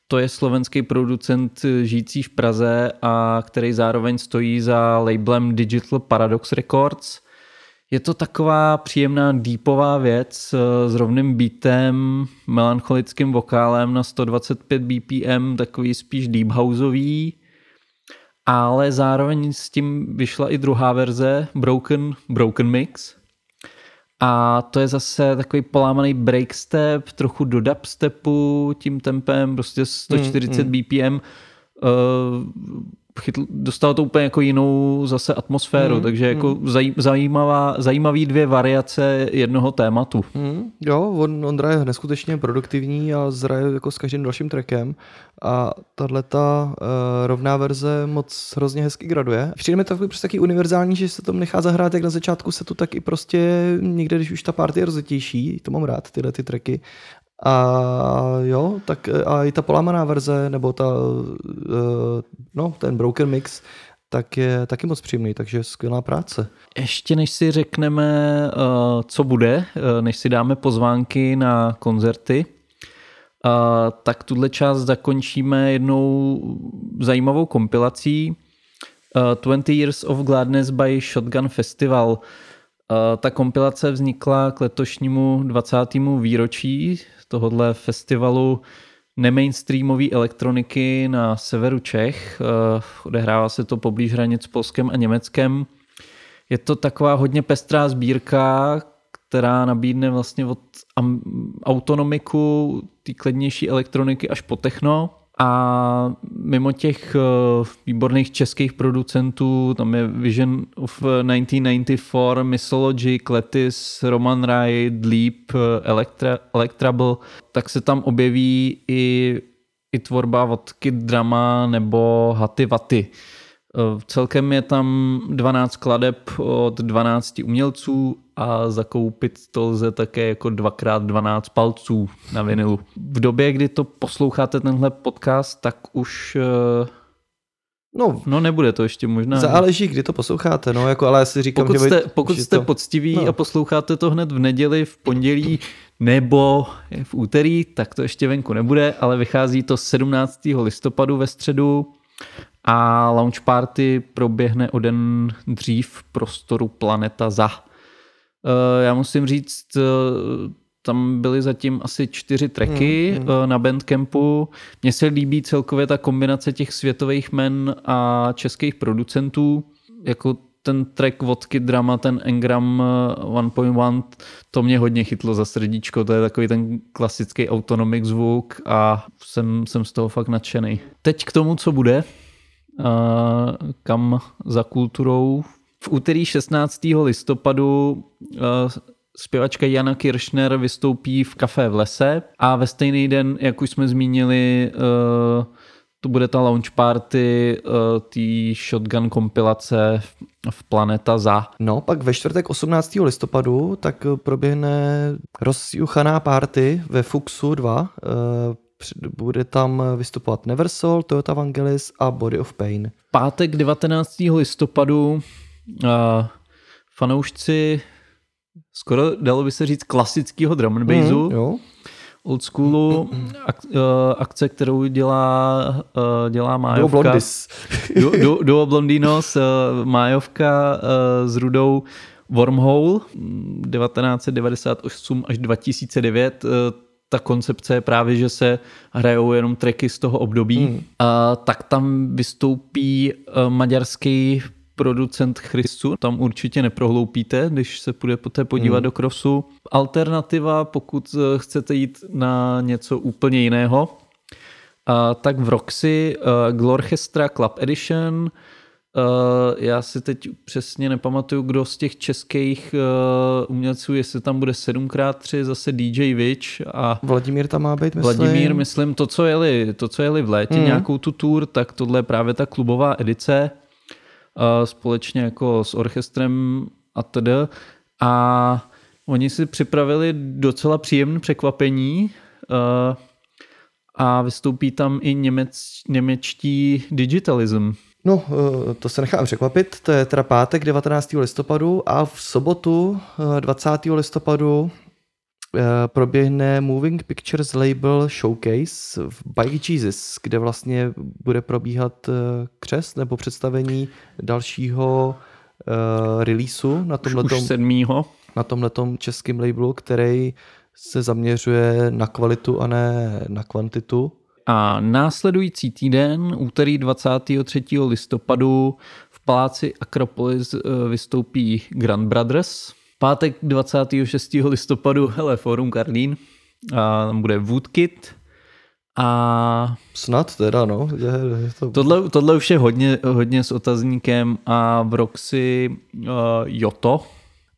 to je slovenský producent žijící v Praze a který zároveň stojí za labelem Digital Paradox Records. Je to taková příjemná deepová věc s rovným beatem, melancholickým vokálem na 125 BPM, takový spíš deep houseový ale zároveň s tím vyšla i druhá verze Broken, Broken Mix a to je zase takový polámaný break step, trochu do dubstepu tím tempem, prostě 140 mm, mm. BPM. Uh, chytl, dostal to úplně jako jinou zase atmosféru, mm, takže jako mm. zaj, zajímavá, zajímavý dvě variace jednoho tématu. Mm, jo, on, on je neskutečně produktivní a zraje jako s každým dalším trackem a tahle ta uh, rovná verze moc hrozně hezky graduje. Přijde mi to takový prostě taky univerzální, že se to nechá zahrát jak na začátku se to tak i prostě někde, když už ta party je rozjetější, to mám rád, tyhle ty tracky, a jo, tak a i ta polámaná verze, nebo ta, uh, no, ten broken mix, tak je taky moc příjemný, takže skvělá práce. Ještě než si řekneme, uh, co bude, než si dáme pozvánky na koncerty, tak tuhle část zakončíme jednou zajímavou kompilací uh, 20 Years of Gladness by Shotgun Festival. Ta kompilace vznikla k letošnímu 20. výročí tohohle festivalu nemainstreamové elektroniky na severu Čech. Eh, odehrává se to poblíž hranic s Polskem a Německem. Je to taková hodně pestrá sbírka, která nabídne vlastně od autonomiku, té klidnější elektroniky až po techno. A mimo těch eh, výborných českých producentů, tam je Vision of 1994, Mythology, Kletis, Roman Rai, Dleep, Electra, Electrable, tak se tam objeví i, i tvorba od Kid Drama nebo Haty Vaty. Eh, Celkem je tam 12 kladeb od 12 umělců a zakoupit to lze také jako 2x12 palců na vinilu. V době, kdy to posloucháte tenhle podcast, tak už eh, No, no nebude to ještě možná. záleží, kdy to posloucháte, no, jako, ale já si říkám, Pokud že, jste, pokud že jste to... poctiví no. a posloucháte to hned v neděli, v pondělí nebo v úterý, tak to ještě venku nebude, ale vychází to 17. listopadu ve středu a launch party proběhne o den dřív v prostoru Planeta za. Eh, Já musím říct, eh, tam byly zatím asi čtyři tracky mm, na Bandcampu. Mně se líbí celkově ta kombinace těch světových men a českých producentů. Jako ten track vodky drama, ten Engram eh, 1.1, to mě hodně chytlo za srdíčko, to je takový ten klasický autonomic zvuk a jsem, jsem z toho fakt nadšený. Teď k tomu, co bude, kam za kulturou. V úterý 16. listopadu zpěvačka Jana Kiršner vystoupí v kafe v lese a ve stejný den, jak už jsme zmínili, to bude ta launch party té shotgun kompilace v Planeta za. No, pak ve čtvrtek 18. listopadu tak proběhne rozjuchaná party ve Fuxu 2. Bude tam vystupovat Neversol, Toyota Vangelis a Body of Pain. Pátek 19. listopadu uh, fanoušci skoro dalo by se říct klasického drum and bassu, Mm, jo. old schoolu, ak, uh, akce, kterou dělá, uh, dělá Duo Májovka. Blondis. *laughs* Du, du, duo Blondinos, uh, Májovka uh, s Rudou Wormhole mm, 1998 až 2009. Uh, ta koncepce je právě, že se hrajou jenom tracky z toho období. Hmm. Uh, tak tam vystoupí uh, maďarský producent Christu, tam určitě neprohloupíte, když se půjde poté podívat hmm. do crossu. Alternativa, pokud eh, chcete jít na něco úplně jiného, a tak v Roxy uh, Glorchestra Club Edition. Uh, já si teď přesně nepamatuju, kdo z těch českých uh, umělců, jestli tam bude 7x3, zase DJ Witch a Vladimír tam má být, myslím. Vladimír, myslím, to, co jeli, to, co jeli v létě, Mhm. nějakou tu tour, tak tohle je právě ta klubová edice uh, společně jako s orchestrem a td. A oni si připravili docela příjemné překvapení uh, a vystoupí tam i němec, němečtí digitalism. No, eh, to se nechám překvapit. To je teda pátek 19. listopadu a v sobotu eh, 20. listopadu eh, proběhne Moving Pictures Label Showcase v Bike Jesus, kde vlastně bude probíhat eh, křest nebo představení dalšího uh, releaseu na tomhletom, už sedmýho. na tomhletom českém labelu, který se zaměřuje na kvalitu a ne na kvantitu. A následující týden, úterý 23. listopadu, v paláci Akropolis eh, vystoupí Grand Brothers. Pátek 26. listopadu, hele, Forum Karlín, a tam bude Woodkit. A Snad teda, no. Je, je to... tohle, tohle už je hodně, hodně s otazníkem a v Roxy uh, Joto.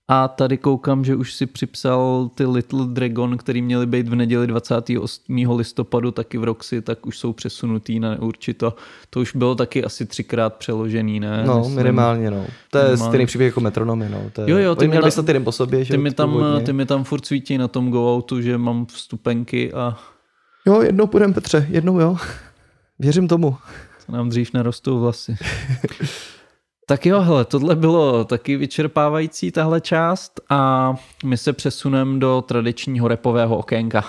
A tady koukám, že už si připsal ty Little Dragon, který měly být v neděli 28. listopadu taky v Roxy, tak už jsou přesunutý na neurčito. To už bylo taky asi třikrát přeložený, ne? No, Myslím. minimálně, no. To je Minimálně. stejný příběh jako metronomy, no. To je, Jo, jo, ty měli tam- jeden po sobě, že Ty mi, tam, původně. ty mi tam furt svítí na tom go outu, že mám vstupenky a Jo, jednou půjdem, Petře, jednou jo. Věřím tomu. to nám dřív nerostou vlasy. *laughs* tak jo, hele, tohle bylo taky vyčerpávající tahle část a my se přesuneme do tradičního repového okénka.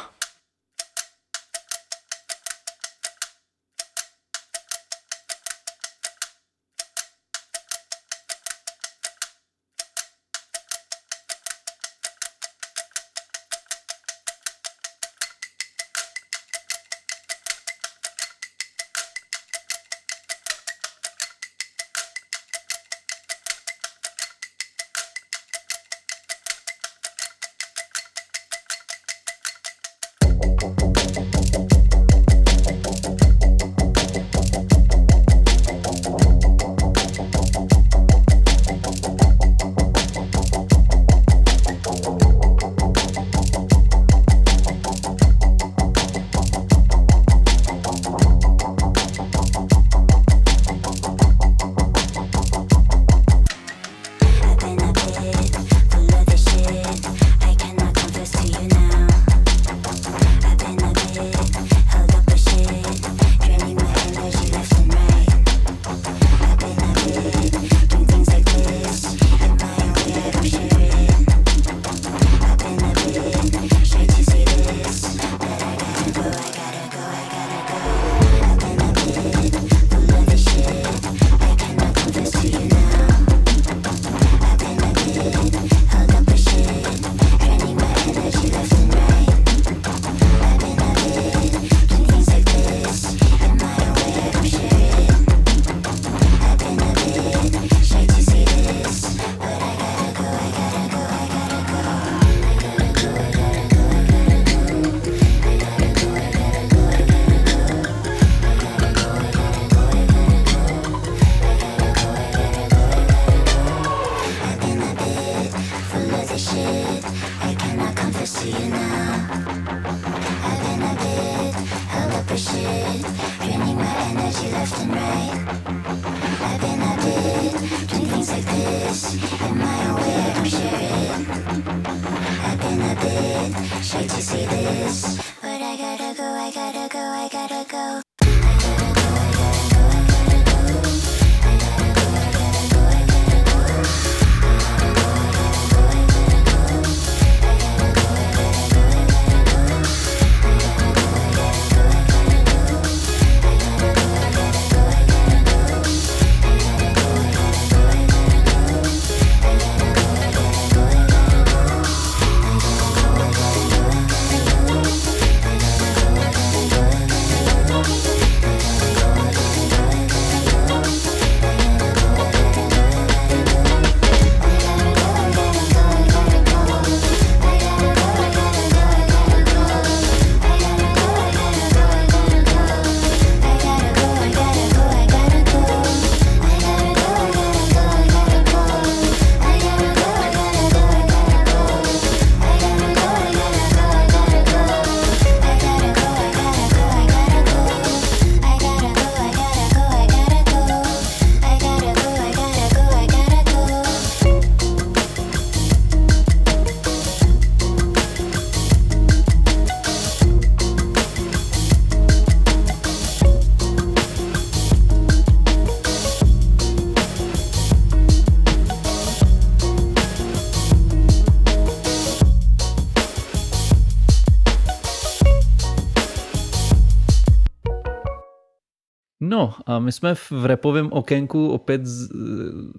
No a my jsme v repovém okénku opět,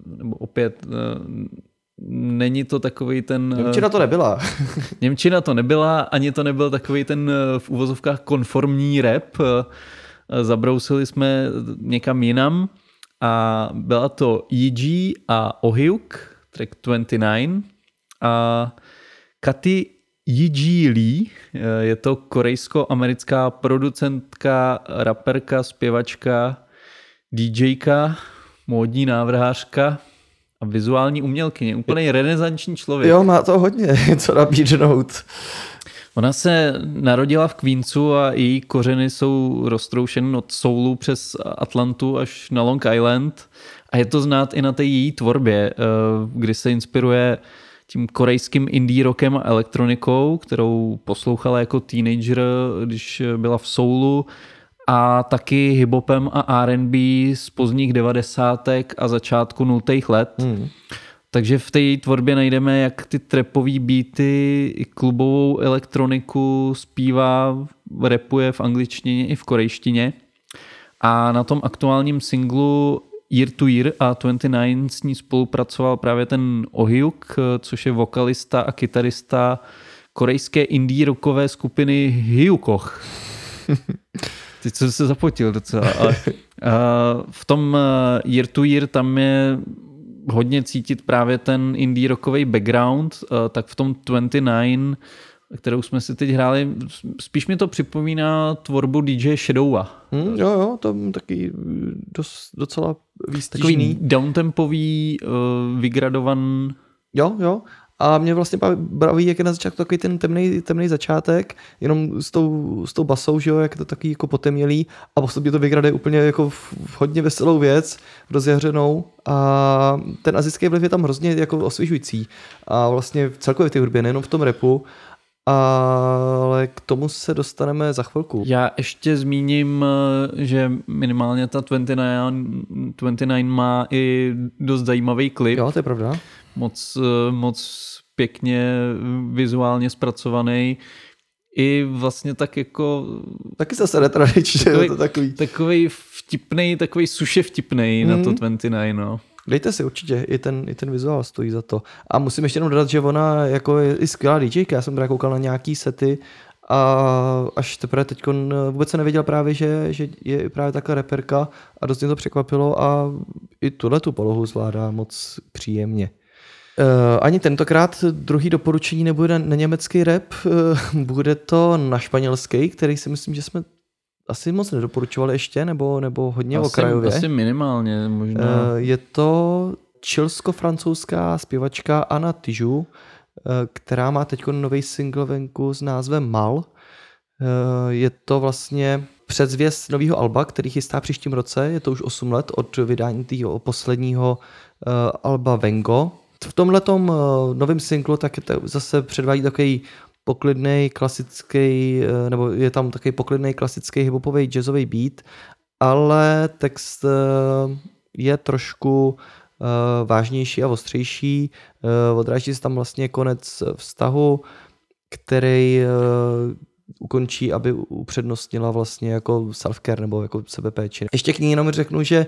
nebo opět, eh, není to takový ten... eh, Němčina to nebyla. *laughs* Němčina to nebyla, ani to nebyl takový ten eh, v úvozovkách konformní rap. Eh, Zabrousili jsme někam jinam a byla to EG a Ohyuk, track 29 a Katy Yi Lee, eh, je to korejsko-americká producentka, raperka, zpěvačka, DJka, módní návrhářka a vizuální umělkyně. Úplný renesanční člověk. Jo, má to hodně, *laughs* co nabídnout. Ona se narodila v Queensu a její kořeny jsou roztroušeny od Soulu přes Atlantu až na Long Island a je to znát i na té její tvorbě, eh, kdy se inspiruje tím korejským indie rockem a elektronikou, kterou poslouchala jako teenager, když byla v Soulu a taky hiphopem a R&B z pozdních devadesátek a začátku nultých let. Hmm. Takže v té tvorbě najdeme jak ty trapové beaty, i klubovou elektroniku, zpívá, repuje v angličtině i v korejštině. A na tom aktuálním singlu Year to Year a 29 s ní spolupracoval právě ten Ohyuk, což je vokalista a kytarista korejské indie rockové skupiny Hyukoch. *laughs* Teď jsem se zapotil docela. Ale, a v tom eh, Year to Year tam je hodně cítit právě ten indie rockový background, eh, tak v tom 29, kterou jsme si teď hráli, spíš mi to připomíná tvorbu DJ Shadowa. Hm, jo, jo, to taky dost, docela Takový výstižný. downtempový, eh, vygradovan Jo, jo. A mě vlastně baví- jak je na začátku takový ten temný, temný začátek, jenom s tou, s tou basou, že jo, jak je to takový jako potemnělý a postupně to vygrade úplně jako v, v hodně veselou věc, rozjahřenou a ten azijský vliv je tam hrozně jako osvěžující a vlastně celkově v té hudbě, nejenom v tom repu, ale k tomu se dostaneme za chvilku. Já ještě zmíním, eh, že minimálně ta 29, 29 má i dost zajímavý klip. Jo, to je pravda. moc, eh, moc pěkně vizuálně zpracovaný. I vlastně tak jako Taky zase netradičně, Takový- to takový. takový vtipnej, takový suše vtipnej mm. na to Mhm. 29, no. Dejte si určitě, i ten, i ten vizuál stojí za to. A musím ještě jenom dodat, že ona jako je i skvělá DJka, já jsem právě koukal na nějaký sety a až teprve teď vůbec se nevěděl právě, že, že je právě taková reperka a dost mě to překvapilo a i tuhle tu polohu zvládá moc příjemně. Uh, ani tentokrát druhý doporučení nebude na, na německý rap, uh, bude to na španělský, který si myslím, že jsme asi moc nedoporučovali ještě, nebo, nebo hodně Asi, okrajově. asi minimálně, možná. Eh, Je to čilsko-francouzská zpěvačka Anna Tižu, která má teď nový single venku s názvem Mal. Eh, Je to vlastně předzvěst nového alba, který chystá příštím roce. Je to už 8 let od vydání tého posledního alba Vengo. V tomhle novém singlu tak je to zase předvádí takový poklidný klasický, uh, nebo je tam takový poklidný klasický hiphopový jazzový beat, ale text uh, je trošku uh, vážnější a ostřejší. Odráží se tam vlastně konec vztahu, který ukončí, aby upřednostnila vlastně jako self-care nebo jako sebepéči. Ještě k ní jenom řeknu, že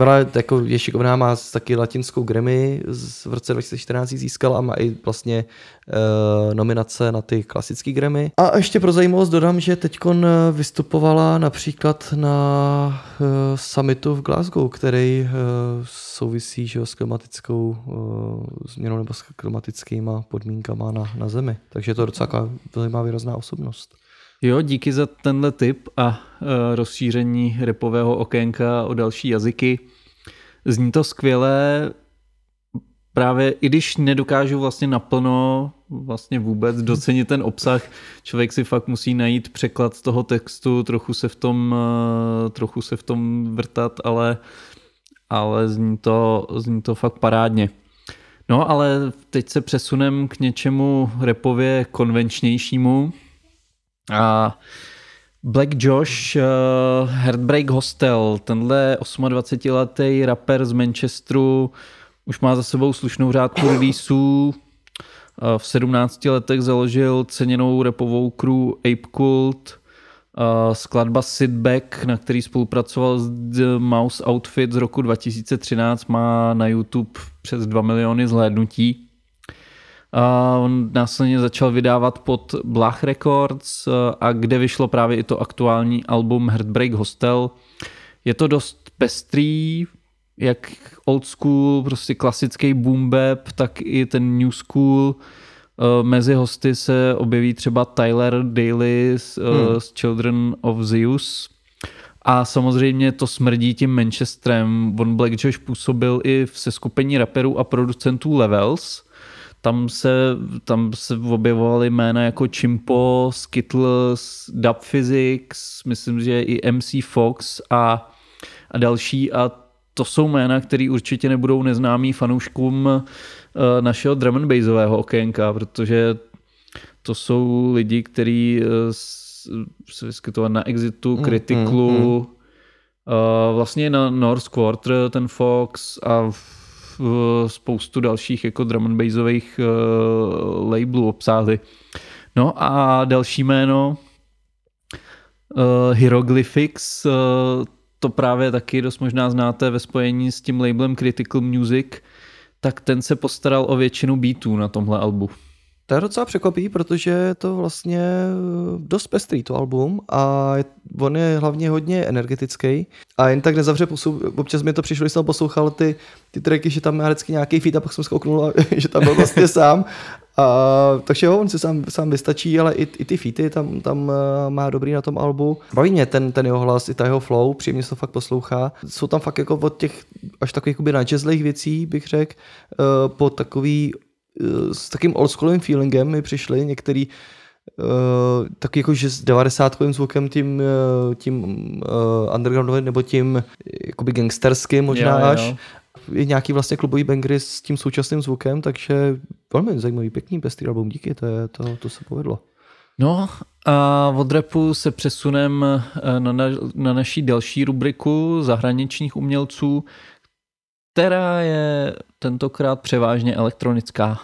Ona jako je šikovná, má taky latinskou Grammy z, v roce 2014 získala a má i vlastně e, nominace na ty klasické Grammy. A ještě pro zajímavost dodám, že teď vystupovala například na e, summitu v Glasgow, který e, souvisí že, s klimatickou e, změnou nebo s klimatickými podmínkama na, na Zemi. Takže je to docela zajímavá výrazná osobnost. Jo, díky za tenhle tip a uh, rozšíření repového okénka o další jazyky. Zní to skvěle, právě i když nedokážu vlastně naplno vlastně vůbec docenit ten obsah, člověk si fakt musí najít překlad toho textu, trochu se v tom, uh, trochu se v tom vrtat, ale, ale zní, to, zní to fakt parádně. No ale teď se přesunem k něčemu repově konvenčnějšímu, a Black Josh, uh, Heartbreak Hostel, tenhle 28-letý rapper z Manchesteru už má za sebou slušnou řádku releaseů. Uh, v 17 letech založil ceněnou repovou crew Ape Cult, uh, skladba Sit Back, na který spolupracoval s The Mouse Outfit z roku 2013, má na YouTube přes 2 miliony zhlédnutí. A on následně začal vydávat pod Blach Records, a kde vyšlo právě i to aktuální album Heartbreak Hostel. Je to dost pestrý, jak old school, prostě klasický boom bap, tak i ten new school. Mezi hosty se objeví třeba Tyler Daly z, hmm. z Children of Zeus. A samozřejmě to smrdí tím Manchesterem. On Black Josh působil i v seskupení rapperů a producentů Levels – tam se, tam se objevovaly jména jako Chimpo, Skittles, Dub Physics, myslím, že i MC Fox a, a další a to jsou jména, které určitě nebudou neznámí fanouškům uh, našeho drum and bassového okénka, protože to jsou lidi, kteří uh, se vyskytovali na Exitu, Criticlu, mm, mm, mm. Uh, vlastně na North Quarter ten Fox a spoustu dalších jako drum and bassových uh, labelů obsáhli. No a další jméno uh, Hieroglyphics, uh, to právě taky dost možná znáte ve spojení s tím labelem Critical Music, tak ten se postaral o většinu beatů na tomhle albu. To je docela překvapí, protože je to vlastně eh, dost pestrý to album a on je hlavně hodně energetický a jen tak nezavře posou... občas mi to přišlo, když jsem poslouchal ty, ty tracky, že tam má vždycky nějaký feed a pak jsem zkouknul, *laughs* že tam byl vlastně *laughs* sám. A, takže jo, on si sám, sám vystačí, ale i, i ty feety tam, tam eh, má dobrý na tom albu. Baví mě ten, ten jeho hlas, i ta jeho flow, příjemně se to fakt poslouchá. Jsou tam fakt jako od těch až takových jazzlých věcí, bych řekl, uh, po takový Eh, s takým oldschoolovým feelingem mi přišli některý uh, taky jako, že s 90 zvukem tím, uh, tím uh, undergroundovým nebo tím jakoby gangsterským možná jo, až. Jo. Je nějaký vlastně klubový bangry s tím současným zvukem, takže velmi zajímavý, pěkný, pestrý album, díky, to, je, to, to se povedlo. No a od repu se přesunem na, na, na naší další rubriku zahraničních umělců, která je tentokrát převážně elektronická.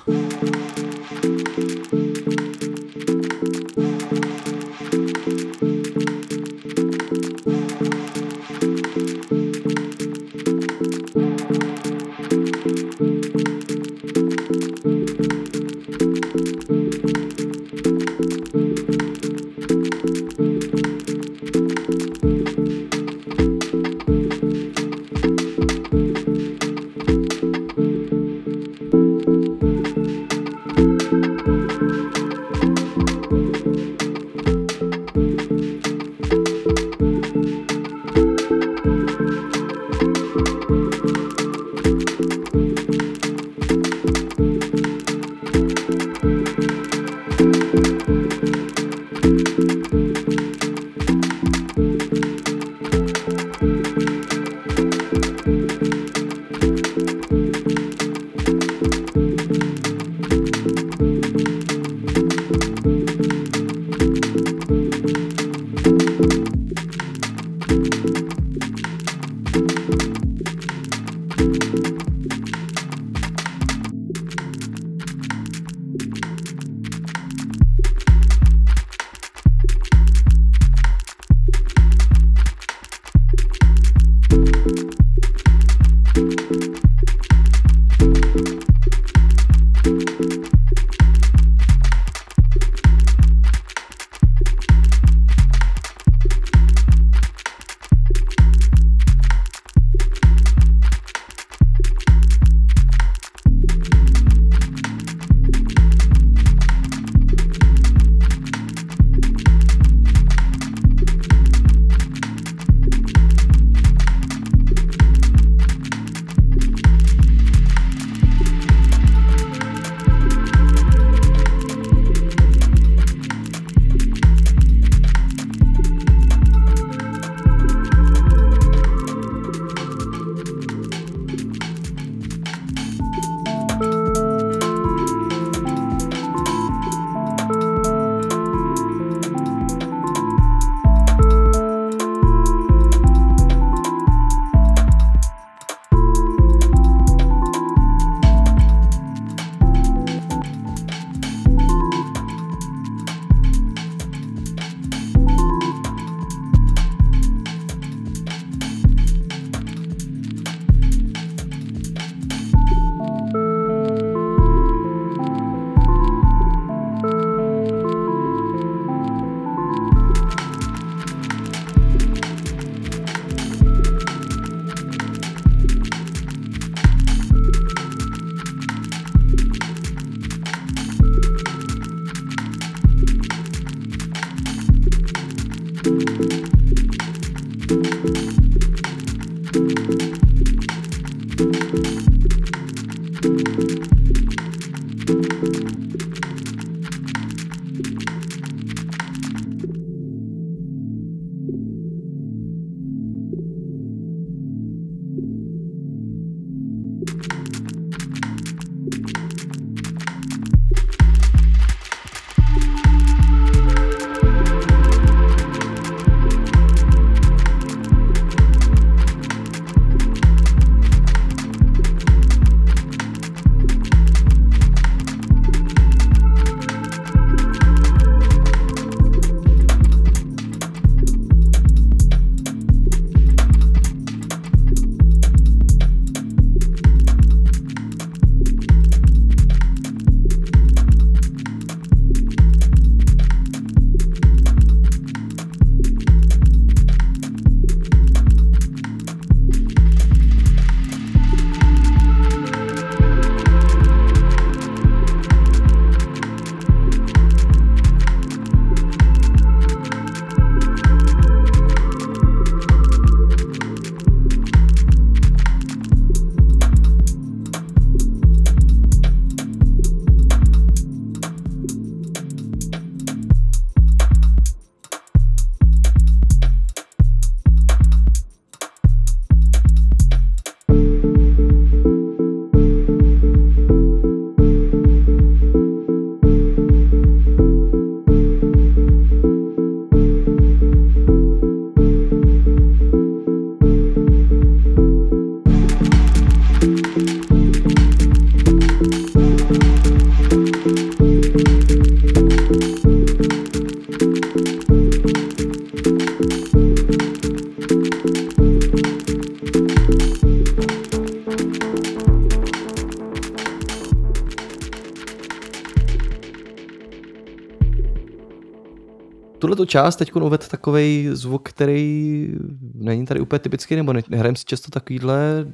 Část teď uvedl takový zvuk, který není tady úplně typický, nebo ne- nehrajeme si často takovýhle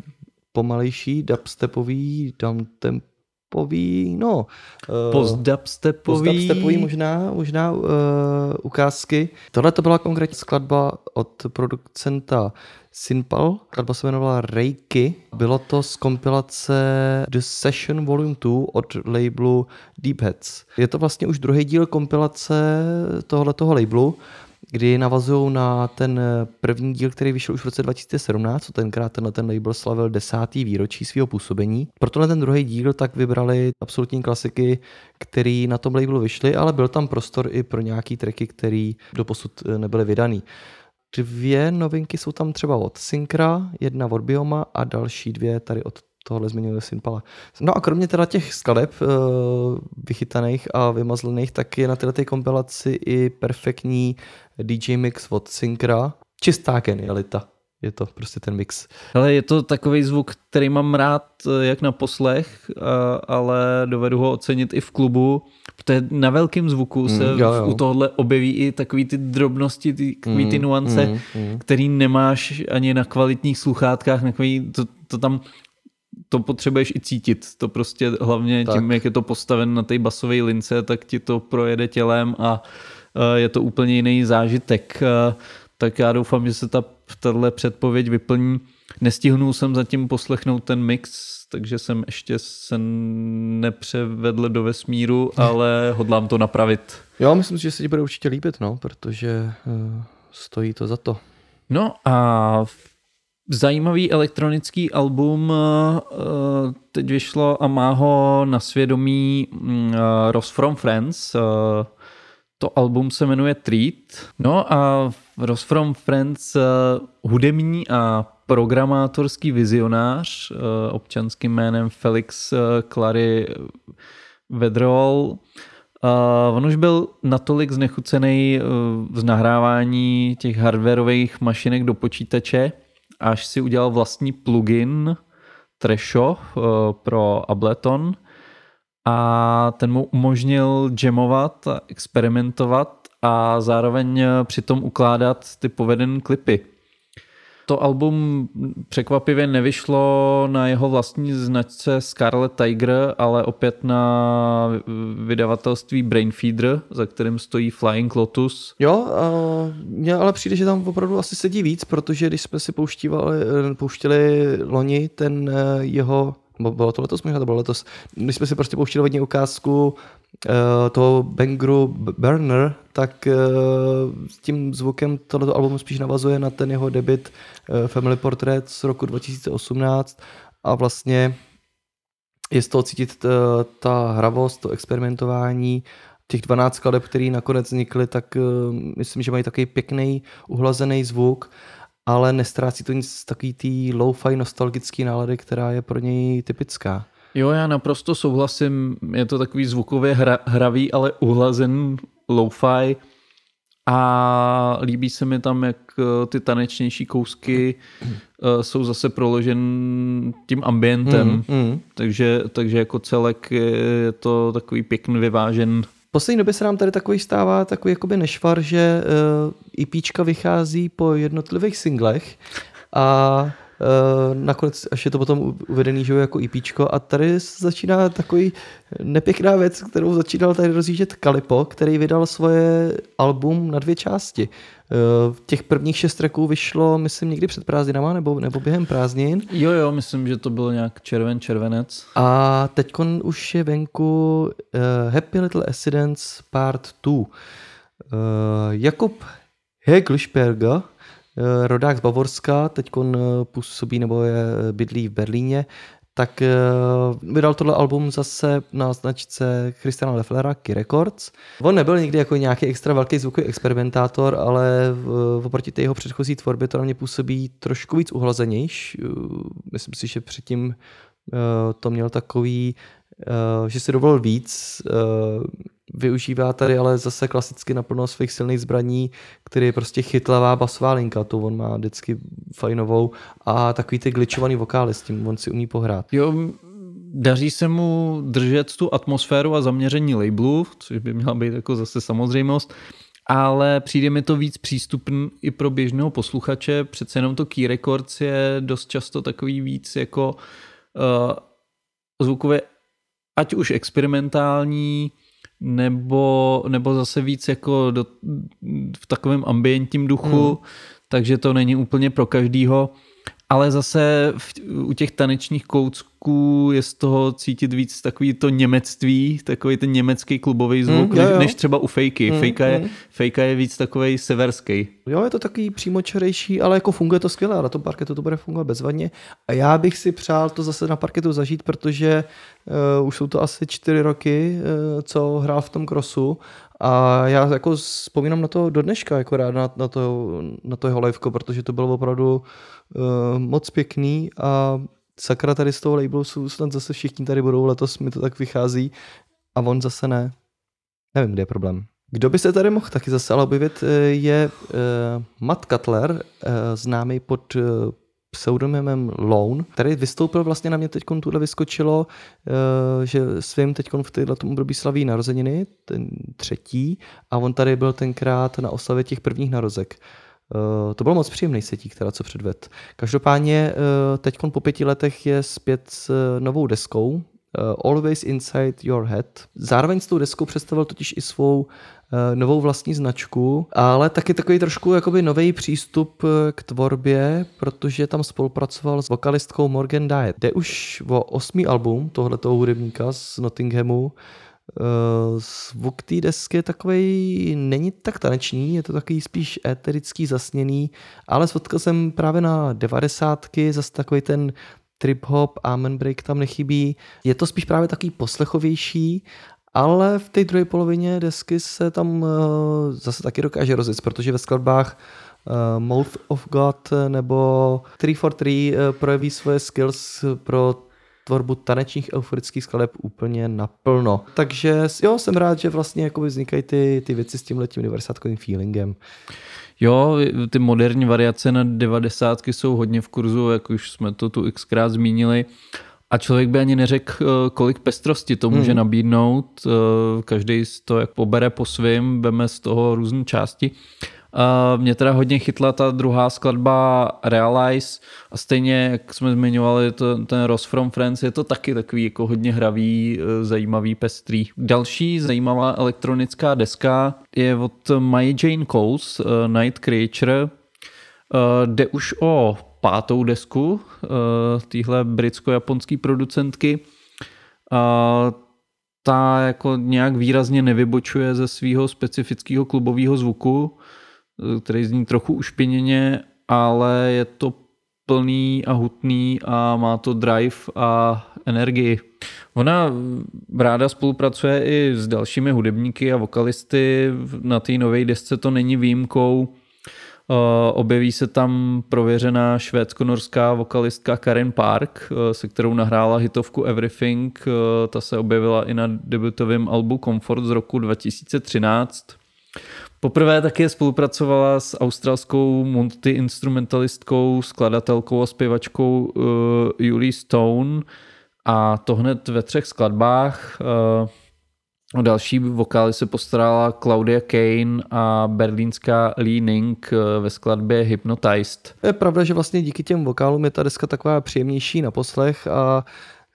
pomalejší dubstepový, downtempový, no. eh, Post-dubstepový. Post-dubstepový možná, možná uh, ukázky. Tohle to byla konkrétně skladba od producenta Sinpal, skladba se jmenovala Reiki. Bylo to z kompilace The Session Volume 2 od labelu Deep Heads. Je to vlastně už druhý díl kompilace tohoto labelu, kdy navazují na ten první díl, který vyšel už v roce 2017, co tenkrát tenhle ten label slavil desátý výročí svého působení. Pro tenhle ten druhý díl tak vybrali absolutní klasiky, který na tom labelu vyšly, ale byl tam prostor i pro nějaký tracky, který doposud eh, nebyly vydaný. Dvě novinky jsou tam třeba od Syncra, jedna od Bioma a další dvě tady od tohle zmiňuje Synpala. No a kromě teda těch skladeb uh, vychytaných a vymazlených, tak je na této kompilaci i perfektní DJ mix od Syncra. Čistá genialita. Je to prostě ten mix. Ale je to takový zvuk, který mám rád eh, jak na poslech, ale dovedu ho ocenit i v klubu. Protože na velkém zvuku se jo, jo. u tohle objeví i takový ty drobnosti, ty, takový ty Mm, nuance, mm, mm. který nemáš ani na kvalitních sluchátkách, na takový, to, to tam to potřebuješ i cítit. To prostě hlavně Tak. tím, jak je to postaven na té basové lince, tak ti to projede tělem a eh, je to úplně jiný zážitek. Eh, Tak já doufám, že se ta tahle předpověď vyplní. Nestihnul jsem zatím poslechnout ten mix, takže jsem ještě se nepřevedl do vesmíru, ale hodlám to napravit. Jo, myslím si, že se ti bude určitě líbit, no, protože uh, stojí to za to. No a zajímavý elektronický album eh, teď vyšlo a má ho na svědomí eh, Ross from Friends. Eh, To album se jmenuje Treat. No a Ross from Friends, eh, hudební a programátorský vizionář eh, občanským jménem Felix eh, Clary Vedrol. On už byl natolik znechucený z nahrávání těch hardwareových mašinek do počítače, až si udělal vlastní plugin Tresho pro Ableton a ten mu umožnil jamovat experimentovat a zároveň přitom ukládat ty povedené klipy. To album překvapivě nevyšlo na jeho vlastní značce Scarlet Tiger, ale opět na vydavatelství Brainfeeder, za kterým stojí Flying Lotus. Jo, mně ale přijde, že tam opravdu asi sedí víc, protože když jsme si pouštívali, pouštěli loni ten eh, jeho, bylo to letos, možná to bylo letos, když jsme si prostě pouštěli hodně ukázku uh, toho Bangru Burner, tak uh, tím zvukem tohoto album spíš navazuje na ten jeho debit uh, Family Portrait z roku 2018 a vlastně je z toho cítit ta, ta hravost, to experimentování, těch 12 skladeb, které nakonec vznikly, tak uh, myslím, že mají takový pěkný uhlazený zvuk, ale nestrácí to nic z takový tý low-fi nostalgický nálady, která je pro něj typická. Jo, já naprosto souhlasím, je to takový zvukově hra, hravý, ale uhlazen lo-fi a líbí se mi tam, jak eh, ty tanečnější kousky eh, jsou zase proložen tím ambientem, Mm, mm. takže, takže jako celek je to takový pěkný vyvážen V poslední době se nám tady takový stává takový jakoby nešvar, že uh, IPčka vychází po jednotlivých singlech a nakonec až je to potom uvedený, že jako IPčko a tady se začíná takový nepěkná věc, kterou začínal tady rozjíždět Kalipo, který vydal svoje album na dvě části. Uh, těch prvních šest tracků vyšlo, myslím, někdy před prázdninama nebo, nebo během prázdnin. Jo, jo, myslím, že to byl nějak červen, červenec. A teď už je venku uh, Happy Little Accidents Part 2. Uh, Jakub Heglsperger, uh, rodák z Bavorska, teď působí nebo je bydlí v Berlíně, tak vydal tohle album zase na značce Christiana Lefflera, Key Records. On nebyl nikdy jako nějaký extra velký zvukový experimentátor, ale oproti té jeho předchozí tvorbě to na mě působí trošku víc uhlazenější. Uh, myslím si, že předtím to měl takový, že si dovolil víc, využívá tady ale zase klasicky naplno svých silných zbraní, který je prostě chytlavá basová linka, to on má vždycky fajnovou a takový ty glitchovaný vokály s tím on si umí pohrát. Jo, daří se mu držet tu atmosféru a zaměření labelu, což by měla být jako zase samozřejmost, ale přijde mi to víc přístupný i pro běžného posluchače. Přece jenom to Key Records je dost často takový víc jako uh, zvukově ať už experimentální, nebo, nebo zase víc jako do, v takovém ambientním duchu, hmm. takže to není úplně pro každýho. Ale zase v, u těch tanečních koucků je z toho cítit víc takový to němectví, takový ten německý klubový zvuk, Mm, jo, než, jo. než třeba u fejky. Mm, fejka, je, mm. fejka je víc takový severský. Jo, je to takový přímočarejší, ale jako funguje to skvěle na tom parketu to bude fungovat bezvadně. A já bych si přál to zase na parketu zažít, protože uh, už jsou to asi čtyři roky, uh, co hrál v tom krosu a já jako vzpomínám na to do dneška, jako rád na, na, to, na to jeho liveko, protože to bylo opravdu uh, moc pěkný a sakra tady z toho labelu jsou snad zase všichni tady budou, letos mi to tak vychází a on zase ne. Nevím, kde je problém. Kdo by se tady mohl taky zase ale objevit, eh, je uh, Matt Cutler, uh, známý pod uh, pseudonymem Lone, který vystoupil vlastně na mě teď tuhle vyskočilo, uh, že svým teď v této období slaví narozeniny, ten třetí, a on tady byl tenkrát na oslavě těch prvních narozek. Uh, to bylo moc příjemný setík, teda co předved. Každopádně uh, teď po pěti letech je zpět s novou deskou, Always Inside Your Head. Zároveň s tou deskou představil totiž i svou novou vlastní značku, ale taky takový trošku jakoby nový přístup uh, k tvorbě, protože tam spolupracoval s vokalistkou Morgan Diet. Jde už o osmý album tohletoho hudebníka z Nottinghamu, Uh, zvuk té desky takový, není tak tanečný, je to takový spíš éterický, zasněný, ale s odkazem právě na devadesátky, zase takový ten trip hop, amen break tam nechybí. Je to spíš právě takový poslechovější, ale v té druhé polovině desky se tam uh, zase taky dokáže rozjet, protože ve skladbách uh, Mouth of God nebo 343 uh, projeví svoje skills pro tvorbu tanečních euforických skladeb úplně naplno. Takže jo, jsem rád, že vlastně vznikají ty, ty věci s tím letím 90 feelingem. Jo, ty moderní variace na 90 jsou hodně v kurzu, jak už jsme to tu xkrát zmínili. A člověk by ani neřekl, eh, kolik pestrosti to může hmm. nabídnout. Eh, Každý to jak pobere po svým, veme z toho různé části. Uh, mě teda hodně chytla ta druhá skladba Realize a stejně, jak jsme zmiňovali, to, ten Ross from Friends, je to taky takový jako hodně hravý, eh, zajímavý, pestrý. Další zajímavá elektronická deska je od My Jane Coles, Night Creature. Jde už o pátou desku uh, téhle britsko-japonské producentky. Ta jako nějak výrazně nevybočuje ze svého specifického klubového zvuku, který zní trochu ušpiněně, ale je to plný a hutný a má to drive a energii. Ona ráda spolupracuje i s dalšími hudebníky a vokalisty. Na té nové desce to není výjimkou. Objeví se tam prověřená švédsko-norská vokalistka Karen Park, se kterou nahrála hitovku Everything. Ta se objevila i na debutovém albu Comfort z roku 2013. Poprvé také spolupracovala s australskou multi-instrumentalistkou, skladatelkou a zpěvačkou Julie Stone a to hned ve třech skladbách. O další vokály se postarala Claudia Kane a berlínská Lee Ning uh, ve skladbě Hypnotized. Je pravda, že vlastně díky těm vokálům je ta deska taková příjemnější na poslech a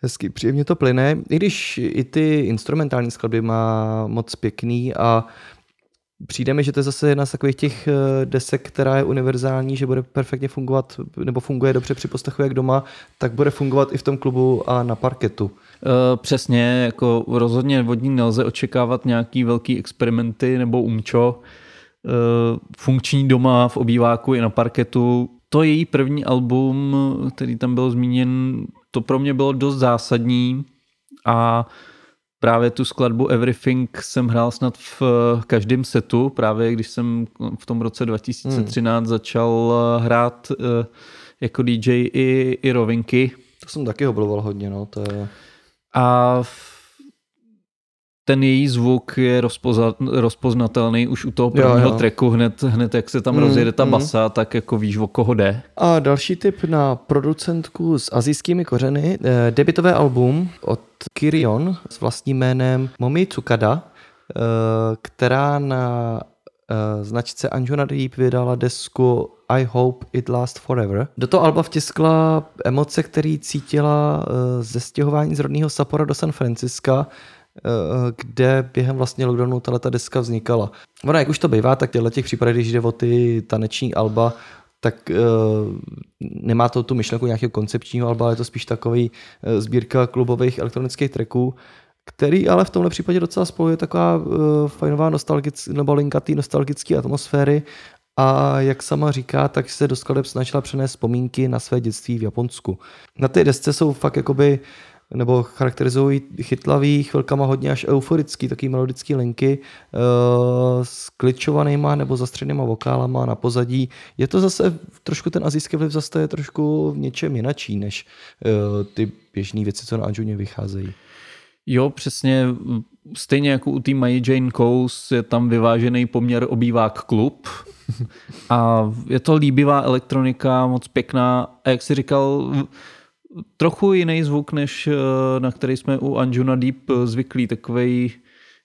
hezky příjemně to plyne, i když i ty instrumentální skladby má moc pěkný a přijde mi, že to je zase jedna z takových těch eh, desek, která je univerzální, že bude perfektně fungovat, nebo funguje dobře při poslechu jak doma, tak bude fungovat i v tom klubu a na parketu. Přesně, jako rozhodně od ní nelze očekávat nějaký velký experimenty nebo umčo. Funkční doma v obýváku i na parketu. To její první album, který tam byl zmíněn, to pro mě bylo dost zásadní a právě tu skladbu Everything jsem hrál snad v každém setu, právě když jsem v tom roce 2013 hmm. začal hrát jako DJ i, i rovinky. To jsem taky obloval hodně, no, to je... A ten její zvuk je rozpoza, rozpoznatelný už u toho prvního jo, jo. tracku, hned, hned jak se tam mm, rozjede ta basa, mm. tak jako víš, o koho jde. A další tip na producentku s azijskými kořeny, eh, debitové album od Kirion s vlastním jménem Momi Tsukada, eh, která na uh, značce Anjuna Deep vydala desku I Hope It Last Forever. Do toho alba vtiskla emoce, který cítila uh, ze stěhování z rodného Sappora do San Francisca, uh, kde během vlastně lockdownu tato deska vznikala. Ono, jak už to bývá, tak těchto těch případech, když jde o ty taneční alba, tak uh, nemá to tu myšlenku nějakého koncepčního alba, ale je to spíš takový uh, sbírka klubových elektronických tracků, který ale v tomhle případě docela spojuje taková uh, fajnová nostalgic, nebo linkatý nostalgické atmosféry a jak sama říká, tak se do skladeb snažila přenést vzpomínky na své dětství v Japonsku. Na té desce jsou fakt jakoby nebo charakterizují chytlavý, chvilkama hodně až euforický, taký melodický linky uh, s kličovanýma nebo zastřenýma vokálama na pozadí. Je to zase trošku ten azijský vliv zase je trošku v něčem jinačí, než uh, ty běžné věci, co na Anjuně vycházejí. Jo, přesně. Stejně jako u té Mají Jane Coase je tam vyvážený poměr obývák klub. *laughs* A je to líbivá elektronika, moc pěkná. A jak jsi říkal, trochu jiný zvuk, než eh, na který jsme u Anjuna Deep zvyklí. Takovej,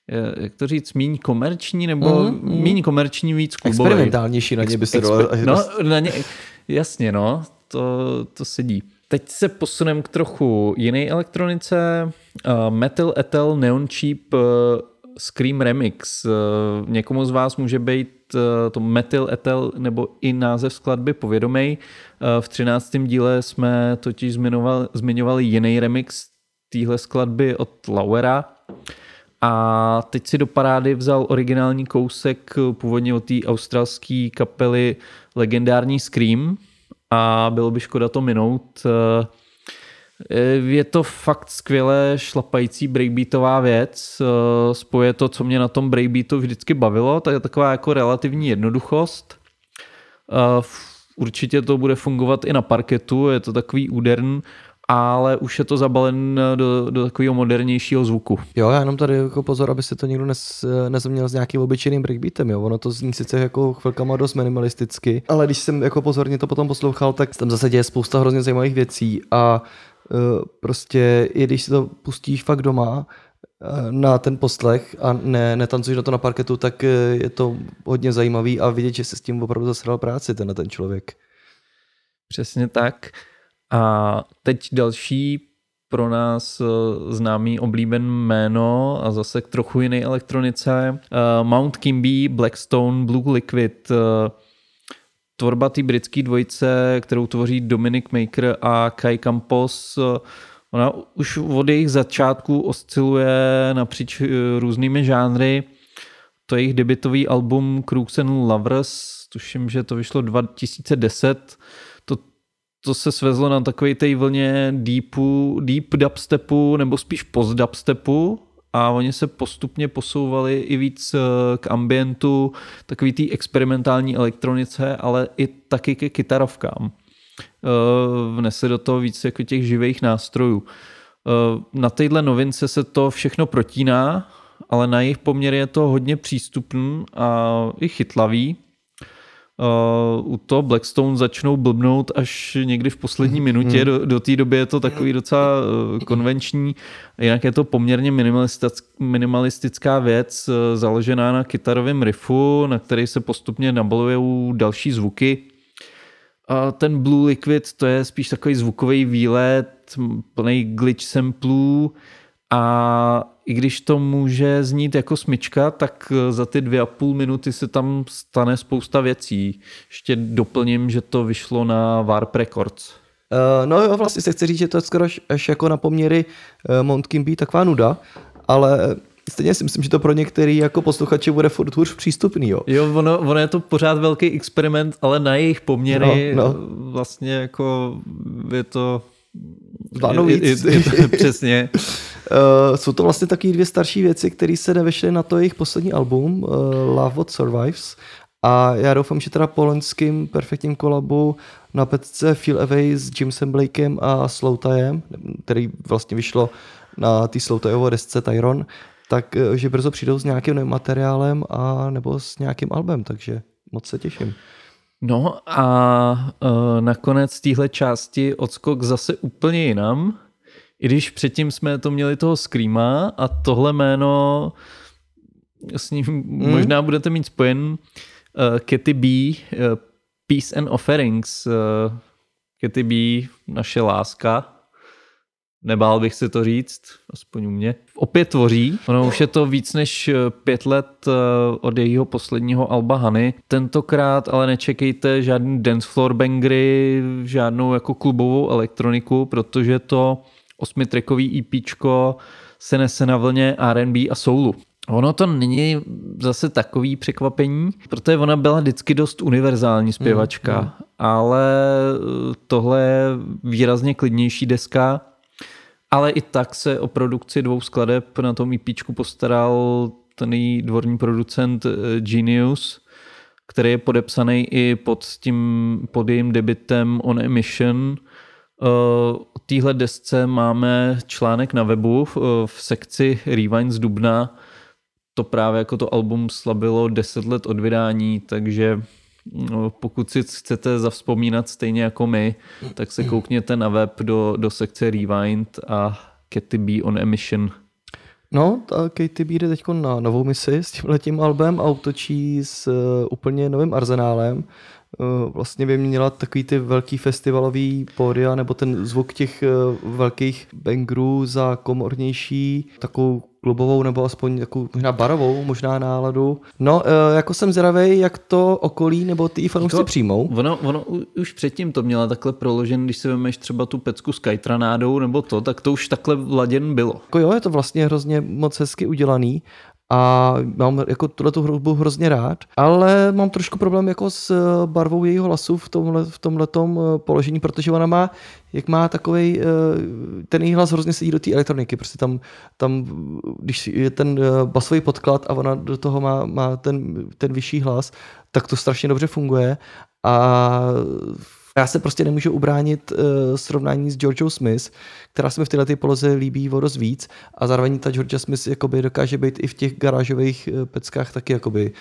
eh, jak to říct, míň komerční, nebo mm, mm. míň komerční, víc klubový. Experimentálnější na ně by se dalo. No, na ně, jasně, no, to, to sedí. Teď se posunem k trochu jiné elektronice. Uh, Metal Ethyl Neon Cheap uh, Scream Remix. Uh, někomu z vás může být uh, to Metal Ethyl nebo i název skladby povědomej. Uh, v 13. díle jsme totiž zmiňovali, zmiňovali jiný remix téhle skladby od Lauera. A teď si do parády vzal originální kousek původně od té australské kapely legendární Scream, a bylo by škoda to minout. Eh, je to fakt skvěle šlapající breakbeatová věc. Eh, spoje to, co mě na tom breakbeatu vždycky bavilo, tak je taková jako relativní jednoduchost. Eh, určitě to bude fungovat i na parketu, je to takový údern ale už je to zabalen do, do takového modernějšího zvuku. Jo, já jenom tady jako pozor, aby se to někdo nes, nezměnil s nějakým obyčejným breakbeatem, jo. Ono to zní sice jako chvilkama dost minimalisticky, ale když jsem jako pozorně to potom poslouchal, tak tam zase děje spousta hrozně zajímavých věcí a prostě i když si to pustíš fakt doma, e, na ten poslech a ne, netancuješ na to na parketu, tak e, je to hodně zajímavý a vidět, že se s tím opravdu zasral práci tenhle ten člověk. Přesně tak. A teď další pro nás eh, známý oblíben jméno a zase k trochu jiné elektronice. Eh, Mount Kimby, Blackstone, Blue Liquid. Eh, tvorba té britské dvojice, kterou tvoří Dominic Maker a Kai Campos, ona už od jejich začátku osciluje napříč různými žánry. To je jejich debitový album Crooks and Lovers, tuším, že to vyšlo 2010 to se svezlo na takové té vlně deepu, deep dubstepu nebo spíš post dubstepu a oni se postupně posouvali i víc eh, k ambientu, takový té experimentální elektronice, ale i taky ke kytarovkám. Eh, vnesli do toho víc jako těch živých nástrojů. Eh, na téhle novince se to všechno protíná, ale na jejich poměr je to hodně přístupný a i chytlavý. Uh, u toho Blackstone začnou blbnout až někdy v poslední minutě. Do, do té doby je to takový docela uh, konvenční. Jinak je to poměrně minimalistická věc, uh, založená na kytarovém riffu, na který se postupně nabalují další zvuky. A ten Blue Liquid to je spíš takový zvukový výlet, plný glitch samplů a i když to může znít jako smyčka, tak eh, za ty dvě a půl minuty se tam stane spousta věcí. Ještě doplním, že to vyšlo na Warp Records. Uh, no jo, vlastně se chci říct, že to je skoro až jako na poměry uh, Mount Kimby taková nuda, ale stejně si myslím, že to pro některý jako posluchače bude furt hůř přístupný. Jo, jo ono, ono, je to pořád velký experiment, ale na jejich poměry no, no. vlastně jako je to... Váno víc. Je, je, je, *laughs* přesně. Uh, jsou to vlastně taky dvě starší věci, které se nevešly na to jejich poslední album, uh, Love What Survives. A já doufám, že teda po loňským perfektním kolabu na petce Feel Away s Jimsem Blakem a Slowtajem, který vlastně vyšlo na té Slowtajové desce Tyron, tak uh, že brzo přijdou s nějakým novým materiálem a nebo s nějakým albem, takže moc se těším. No a uh, nakonec téhle části odskok zase úplně jinam, i když předtím jsme to měli toho Screama a tohle jméno s ním hmm. možná budete mít spojen uh, Katy B, uh, Peace and Offerings. Uh, Katy B, naše láska, nebál bych si to říct, aspoň u mě, opět tvoří. Ono už je to víc než pět let eh, od jejího posledního Alba Hany. Tentokrát ale nečekejte žádný dance floor bangry, žádnou jako klubovou elektroniku, protože to osmitrackový EPčko se nese na vlně R&B a soulu. Ono to není zase takový překvapení, protože ona byla vždycky dost univerzální zpěvačka, mm, mm. ale tohle je výrazně klidnější deska, ale i tak se o produkci dvou skladeb na tom EP postaral ten dvorní producent eh, Genius, který je podepsaný i pod, tím, pod jejím debitem On Emission. Eh, o téhle desce máme článek na webu v, v sekci Rewind z Dubna. To právě jako to album slabilo 10 let od vydání, takže pokud si chcete zavzpomínat stejně jako my, tak se koukněte na web do, do sekce Rewind a Katy B on Emission. No, ta Katy B jde teď na novou misi s tím letím albem a s uh, úplně novým arzenálem. Uh, vlastně vyměnila takový ty velký festivalový pódia nebo ten zvuk těch uh, velkých bangrů za komornější, takovou klubovou nebo aspoň takovou možná barovou možná náladu. No, e, jako jsem zvědavý, jak to okolí nebo ty fanoušci přijmou. Ono, ono už předtím to měla takhle proložen, když si vemeš třeba tu pecku s kajtranádou nebo to, tak to už takhle vladěn bylo. Jako jo, je to vlastně hrozně moc hezky udělaný a mám jako tuhle tu hudbu hrozně rád, ale mám trošku problém jako s eh, barvou jejího hlasu v tomhle, v tomhletom eh, položení, protože ona má, jak má takový, eh, ten její hlas hrozně sedí do té elektroniky, prostě tam, tam, když je ten basový podklad a ona do toho má, má ten, ten vyšší hlas, tak to strašně dobře funguje. A já se prostě nemůžu ubránit uh, srovnání s Georgeou Smith, která se mi v této poloze líbí o dost víc a zároveň ta Georgia Smith jakoby dokáže být i v těch garážových uh, peckách taky jakoby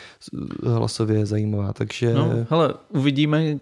hlasově zajímavá, takže... No, hele, uvidíme,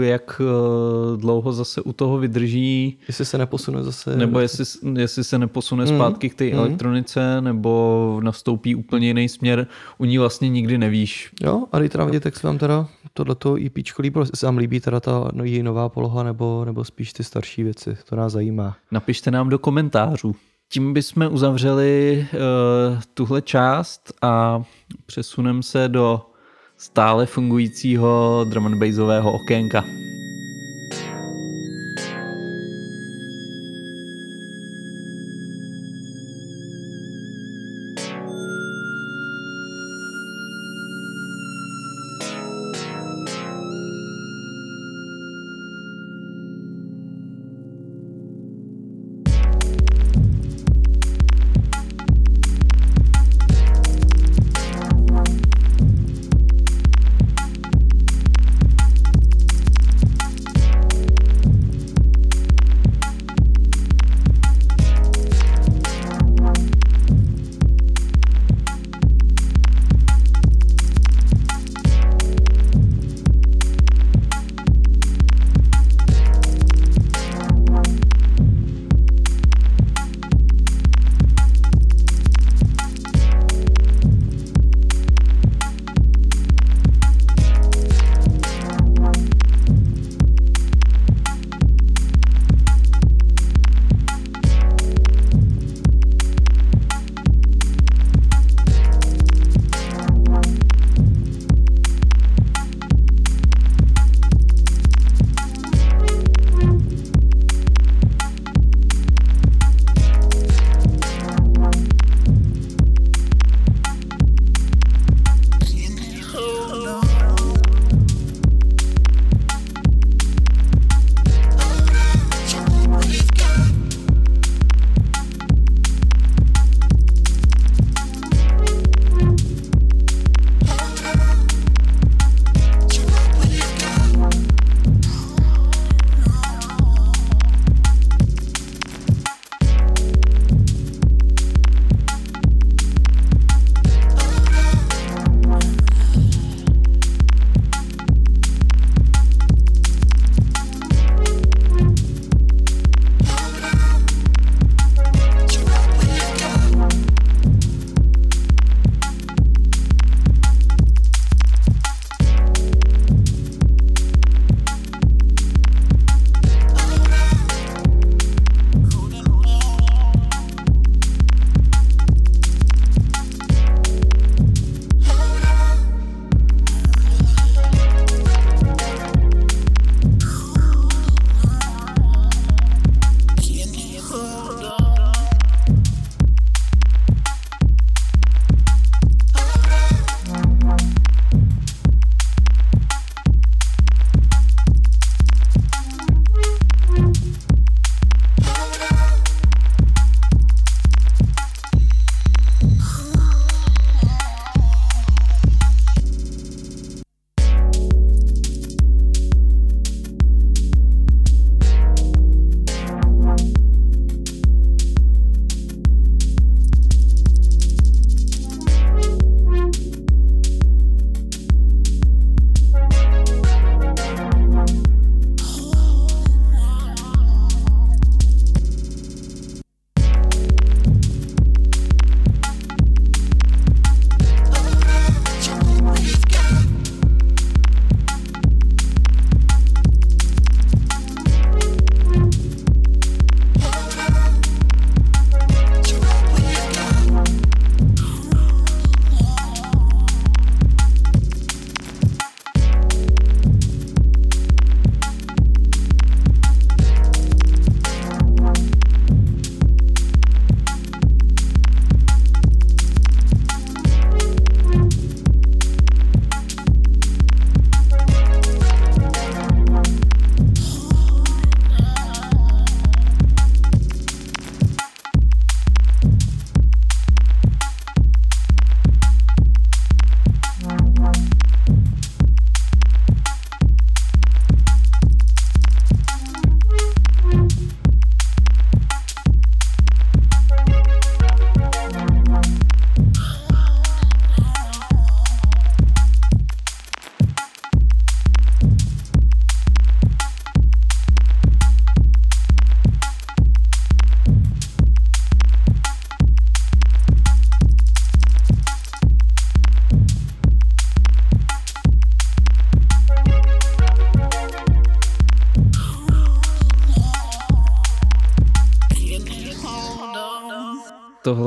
jak uh, dlouho zase u toho vydrží. Jestli se neposune zase... Nebo jestli, jestli se neposune mm. zpátky k té mm. elektronice, nebo nastoupí úplně jiný směr. U ní vlastně nikdy nevíš. Jo, a nám vědět, jak se vám teda tohleto EP líbilo, jestli se vám líbí teda ta no, její nová poloha nebo, nebo spíš ty starší věci. To nás zajímá. Napište nám do komentářů. Tím bychom uzavřeli uh, tuhle část a přesuneme se do stále fungujícího drum and bassového okénka.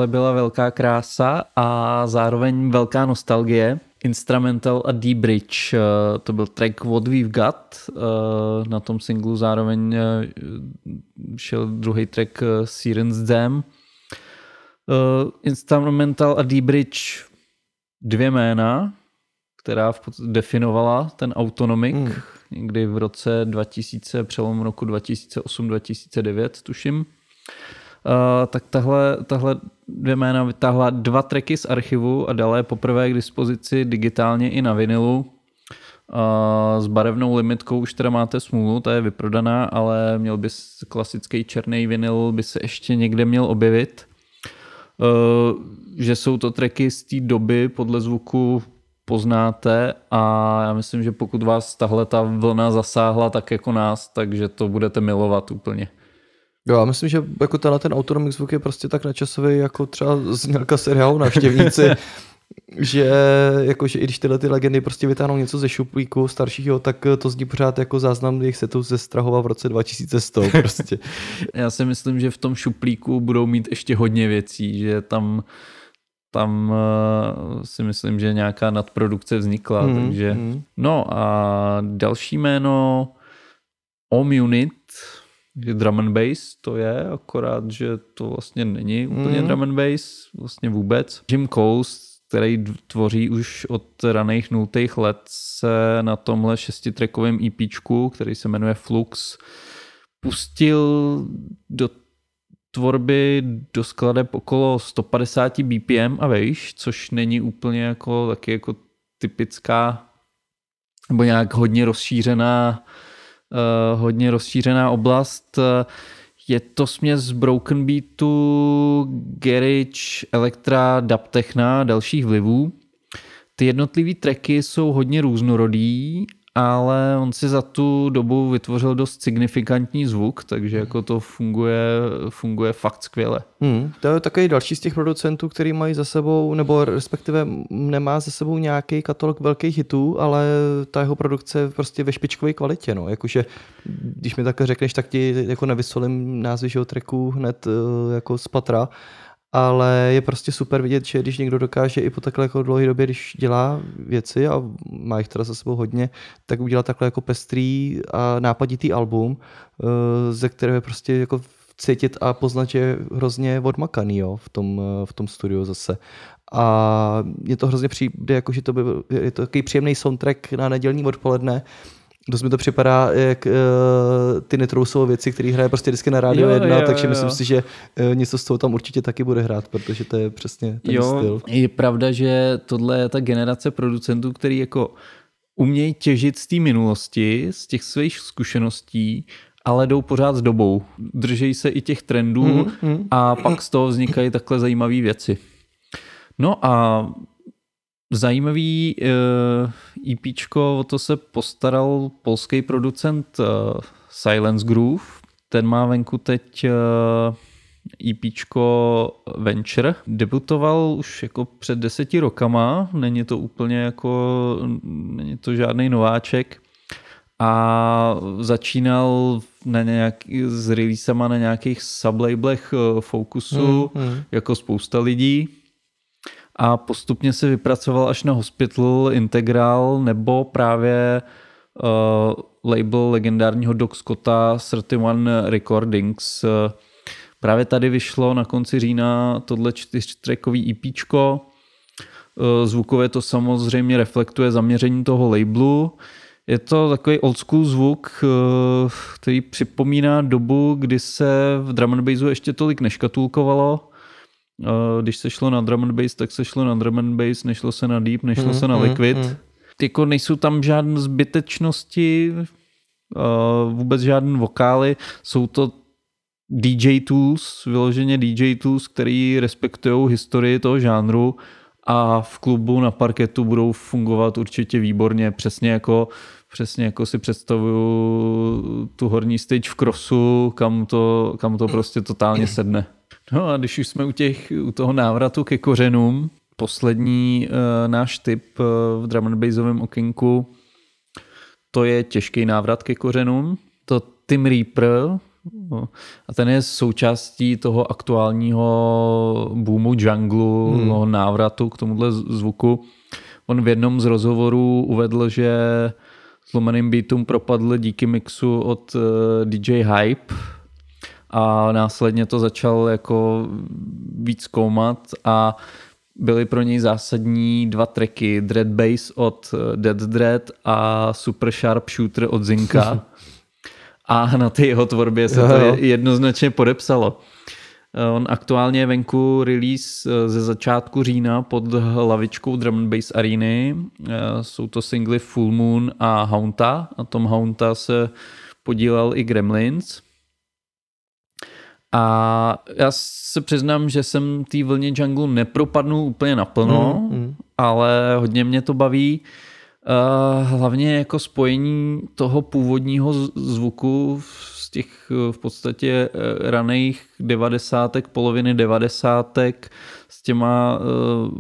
Tohle byla velká krása a zároveň velká nostalgie. Instrumental a D-Bridge, eh, to byl track What We've Got, eh, na tom singlu zároveň eh, šel druhý track Siren's Dam. Instrumental a D-Bridge dvě jména, která definovala ten Autonomic Hmm. někdy v roce 2000, přelom roku 2008-2009, tuším. Uh, tak tahle, tahle dvě jména vytáhla dva tracky z archivu a dala je poprvé k dispozici digitálně i na vinilu. Uh, s barevnou limitkou už teda máte smůlu, ta je vyprodaná, ale měl by klasický černý vinyl by se ještě někde měl objevit. Uh, že jsou to tracky z té doby podle zvuku poznáte a já myslím, že pokud vás tahle ta vlna zasáhla tak jako nás, takže to budete milovat úplně. Jo, já myslím, že jako tenhle ten autonomic zvuk je prostě tak načasový, jako třeba znělka seriálu Návštěvníci, *laughs* že jakože i když tyhle ty legendy prostě vytáhnou něco ze šuplíku staršího, tak to zní pořád jako záznam jejich setu ze Strahova v roce 2100 *laughs* prostě. Já si myslím, že v tom šuplíku budou mít ještě hodně věcí, že tam tam eh, si myslím, že nějaká nadprodukce vznikla, Mhm, takže mhm. no a další jméno Om Unit, že drum and bass to je, akorát, že to vlastně není úplně Mhm. drum and bass, vlastně vůbec. Jim Coast, který tvoří už od raných nultých let, se na tomhle šestitrackovém EPčku, který se jmenuje Flux, pustil do tvorby do skladeb okolo 150 BPM a vejš, což není úplně jako taky jako typická nebo nějak hodně rozšířená hodně rozšířená oblast. Eh, Je to směs broken beatu, garage, elektra, dub techna a dalších vlivů. Ty jednotlivý tracky jsou hodně různorodý, ale on si za tu dobu vytvořil dost signifikantní zvuk, takže jako to funguje, funguje fakt skvěle. Hmm, to je takový další z těch producentů, který mají za sebou, nebo respektive nemá za sebou nějaký katalog velkých hitů, ale ta jeho produkce je prostě ve špičkové kvalitě. No. Jakože, když mi takhle řekneš, tak ti jako nevysolím názvy že jo, tracků hned eh, jako z patra, ale je prostě super vidět, že když někdo dokáže i po takhle jako dlouhé době, když dělá věci a má jich teda za sebou hodně, tak udělá takhle jako pestrý a nápaditý album, eh, ze kterého je prostě jako cítit a poznat, že je hrozně odmakaný jo, v, tom, eh, v tom studiu zase. A je to hrozně přijde, jako, že to by, je to takový příjemný soundtrack na nedělní odpoledne, Dost mi to připadá jak uh, ty Netrousové věci, které hraje prostě vždycky na rádio Jo, 1, jo, takže jo. myslím si, že uh, něco z toho tam určitě taky bude hrát, protože to je přesně ten jo, styl. je pravda, že tohle je ta generace producentů, který jako umějí těžit z té minulosti, z těch svých zkušeností, ale jdou pořád s dobou. Držejí se i těch trendů Mhm, mhm. a pak z toho vznikají takhle zajímavé věci. No a zajímavý uh, EPčko, o to se postaral polský producent uh, Silence Groove. Ten má venku teď uh, EPčko Venture. Debutoval už jako před deseti rokama, není to úplně jako, není to žádný nováček a začínal na nějak, s releasama na nějakých sublabelech eh, Focusu, Mm, mm. jako spousta lidí a postupně se vypracoval až na Hospital, Integral nebo právě uh, label legendárního Doc Scotta 31 Recordings. Eh, Právě tady vyšlo na konci října tohle čtyřtrackový EPčko. Eh, Zvukově to samozřejmě reflektuje zaměření toho labelu. Je to takový old school zvuk, který připomíná dobu, kdy se v drum and bassu ještě tolik neškatulkovalo. Když se šlo na drum and bass, tak se šlo na drum and bass, nešlo se na deep, nešlo Mm, se na mm, liquid. mm. Jako nejsou tam žádné zbytečnosti, vůbec žádné vokály, jsou to DJ tools, vyloženě DJ tools, který respektují historii toho žánru a v klubu na parketu budou fungovat určitě výborně, přesně jako, přesně jako si představuju tu horní stage v crossu, kam to, kam to prostě totálně sedne. No a když už jsme u, těch, u toho návratu ke kořenům, poslední uh, náš tip uh, v drum and bassovém okénku, to je těžký návrat ke kořenům. To Tim Reaper, No. A ten je součástí toho aktuálního boomu junglu, hmm. toho návratu k tomuhle zvuku. On v jednom z rozhovorů uvedl, že zlomeným beatům propadl díky mixu od DJ Hype a následně to začal jako víc zkoumat a byly pro něj zásadní dva tracky Dread Bass od eh, Dead Dread a Super Sharp Shooter od Zinka. *laughs* a na té jeho tvorbě se to jednoznačně podepsalo. Eh, on aktuálně je venku release eh, ze začátku října pod hlavičkou Drum and Bass Areny. Jsou to singly Full Moon a Haunta. Na tom Haunta se podílel i Gremlins. A já se přiznám, že jsem té vlně jungle nepropadnu úplně naplno, mm, mm. ale hodně mě to baví. Uh, hlavně jako spojení toho původního zvuku z těch v podstatě eh, raných devadesátek, poloviny devadesátek s těma uh,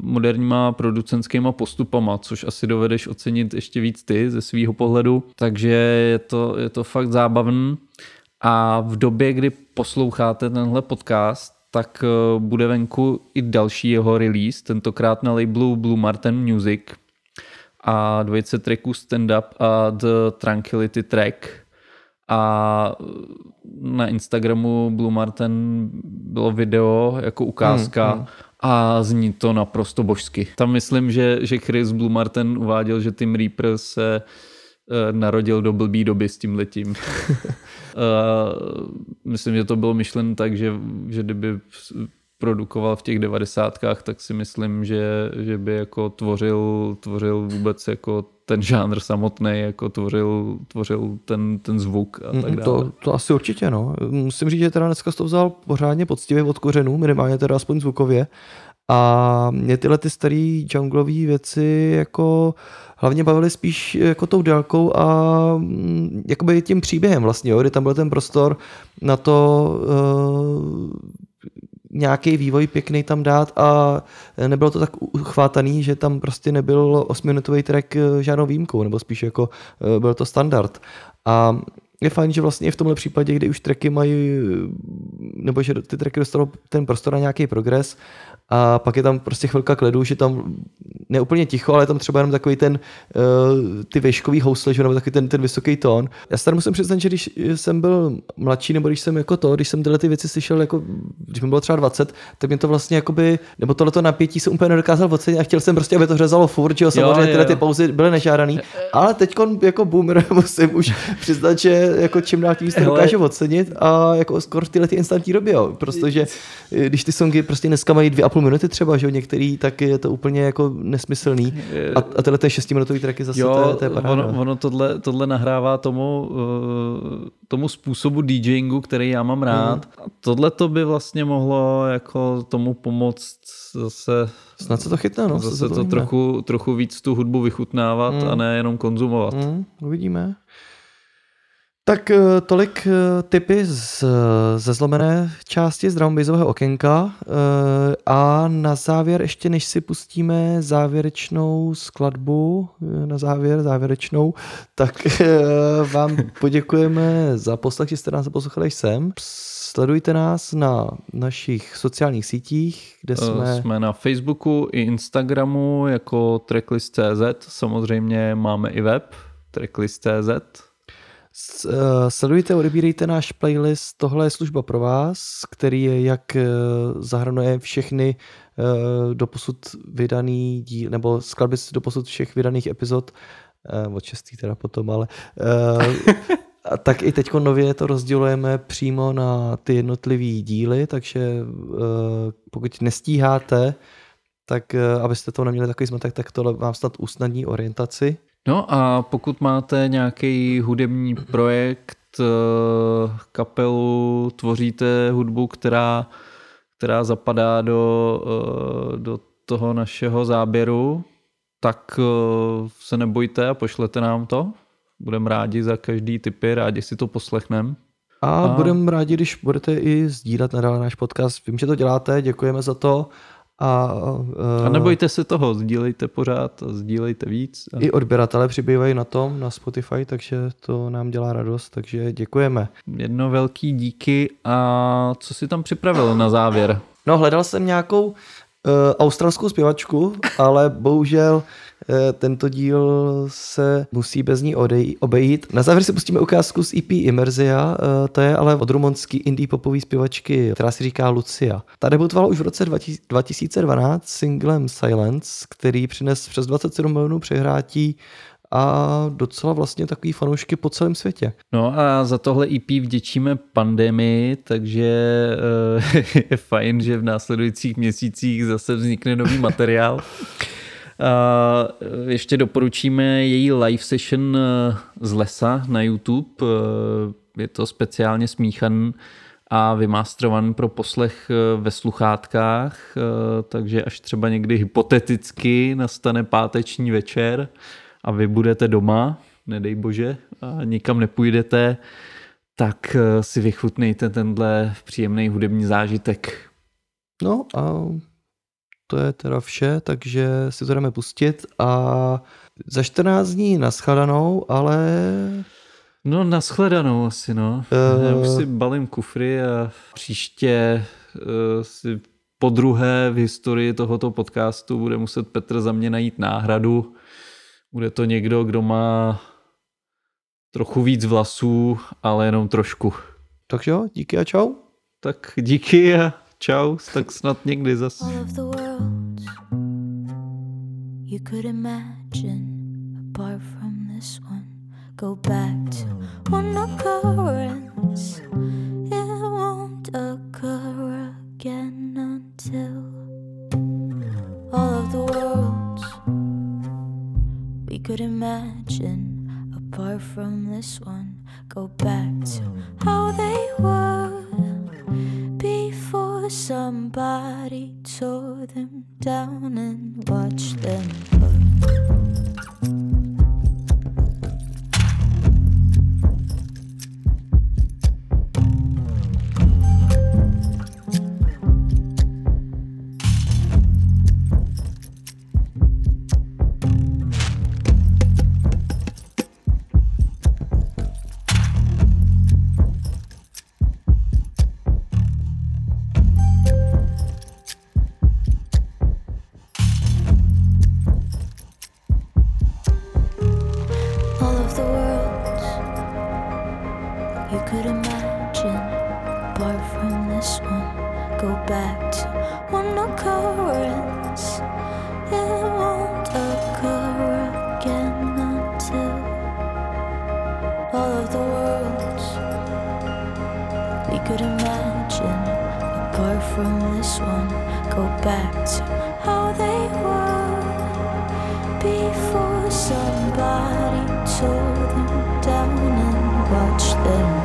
moderníma producentskýma postupama, což asi dovedeš ocenit ještě víc ty ze svýho pohledu. Takže je to, je to fakt zábavný. A v době, kdy posloucháte tenhle podcast, tak eh, bude venku i další jeho release, tentokrát na labelu Blue Martin Music a dvojice tracků Stand Up a The Tranquility Track. A eh, na Instagramu Blue Martin bylo video jako ukázka mm, mm. a zní to naprosto božsky. Tam myslím, že, že Chris Blue Martin uváděl, že Tim Reaper se Eh, narodil do blbý doby s tím letím. *laughs* myslím, že to bylo myšlen tak, že, že kdyby produkoval v těch devadesátkách, tak si myslím, že, že by jako tvořil, tvořil vůbec jako ten žánr samotný, jako tvořil, tvořil ten, ten zvuk a tak dále. To, to asi určitě, no. Musím říct, že teda dneska to vzal pořádně poctivě od kořenů, minimálně teda aspoň zvukově. A mě tyhle ty staré junglové věci jako hlavně bavily spíš jako tou délkou a mm, jakoby tím příběhem vlastně, jo, kdy tam byl ten prostor na to uh, nějaký vývoj pěkný tam dát a nebylo to tak uchvátaný, že tam prostě nebyl osminutový track eh, žádnou výjimkou, nebo spíš jako byl to standard. A je fajn, že vlastně i v tomhle případě, kdy už tracky mají, nebo že ty tracky dostanou ten prostor na nějaký progres, a pak je tam prostě chvilka kledu, že tam neúplně ticho, ale je tam třeba jenom takový ten, uh, ty veškový housle, že, nebo takový ten, ten vysoký tón. Já se tady musím přiznat, že když jsem byl mladší, nebo když jsem jako to, když jsem tyhle ty věci slyšel, jako, když mi bylo třeba 20, tak mě to vlastně jakoby, nebo tohleto napětí jsem úplně nedokázal ocenit a chtěl jsem prostě, aby to řezalo furt, že jo, samozřejmě tyhle ty pauzy byly nežádaný, ale teď jako boomer *laughs* musím už přiznat, že jako čím dál tím víc to dokáže ocenit a jako skoro v tyhle ty instantní době, jo, protože když ty songy prostě dneska mají dvě a půl minuty třeba, že jo, některý, tak je to úplně jako nesmyslný. A, a tyhle ty šestiminutový tracky zase jo, to, je, to je paráda. Ono, ono tohle, tohle nahrává tomu, uh, tomu způsobu DJingu, který já mám rád. Mm. Tohle to by vlastně mohlo jako tomu pomoct zase Snad se to chytne, no. Zase to, to trochu, trochu víc tu hudbu vychutnávat mm. a ne jenom konzumovat. Mm, uvidíme. Tak eh, tolik eh, typy z, ze zlomené části z Drumbaseového okénka. Eh, a na závěr, ještě než si pustíme závěrečnou skladbu, na závěr závěrečnou, tak vám poděkujeme za poslech, že jste nás poslouchali sem. Sledujte nás na našich sociálních sítích, kde jsme... Jsme na Facebooku i Instagramu jako tracklist.cz, samozřejmě máme i web tracklist.cz sledujte, odebírejte náš playlist, tohle je služba pro vás, který je jak eh, zahrnuje všechny eh, doposud vydaný díl, nebo skladby z doposud všech vydaných epizod, od šestý teda potom, ale *laughs* a tak i teď nově to rozdělujeme přímo na ty jednotlivé díly, takže pokud nestíháte, tak abyste to neměli takový zmatek, tak tohle vám snad usnadní orientaci. No a pokud máte nějaký hudební projekt, eh, kapelu, tvoříte hudbu, která, která zapadá do, eh, do toho našeho záběru, tak eh, se nebojte a pošlete nám to. Budeme rádi za každý typy, rádi si to poslechneme. A, a... budeme rádi, když budete i sdílet nadále náš podcast. Vím, že to děláte, děkujeme za to A, A nebojte se toho, sdílejte pořád a sdílejte víc. A I odběratele přibývají na tom, na Spotify, takže to nám dělá radost, takže děkujeme. jedno velký díky a co si tam připravil na závěr? No, hledal jsem nějakou uh, australskou zpěvačku, ale bohužel uh, tento díl se musí bez ní odej- obejít. Na závěr si pustíme ukázku z EP Immerzia, uh, to je ale od rumunský indie popové zpěvačky, která si říká Lucia. Ta debutovala už v roce 20- 2012 singlem Silence, který přines přes 27 milionů přehrátí a docela vlastně takový fanoušky po celém světě. No a za tohle EP vděčíme pandemii, takže eh, *laughs* je fajn, že v následujících měsících zase vznikne nový materiál. *laughs* A ještě doporučíme její live session eh, z lesa na YouTube. Eh, Je to speciálně smíchan a vymastrovan pro poslech ve sluchátkách, takže až třeba někdy hypoteticky nastane páteční večer a vy budete doma, nedej bože, a nikam nepůjdete, tak si vychutnejte tenhle příjemný hudební zážitek. No a to je teda vše, takže si to jdeme pustit a za 14 dní naschledanou, ale No, nashledanou asi, no. Eh. Já už si balím kufry a příště uh, si po druhé v historii tohoto podcastu bude muset Petr za mě najít náhradu. Bude to někdo, kdo má trochu víc vlasů, ale jenom trošku. takže jo, díky a čau. Tak díky a čau, tak snad někdy zas. You could imagine apart from this one. Go back to one occurrence. It won't occur again until all of the worlds we could imagine apart from this one. Go back to how they were somebody tore them down and watched them burn. Apart from this one go back to one occurrence it won't occur again until all of the worlds we could imagine apart from this one go back to how they were before somebody tore them down and watched them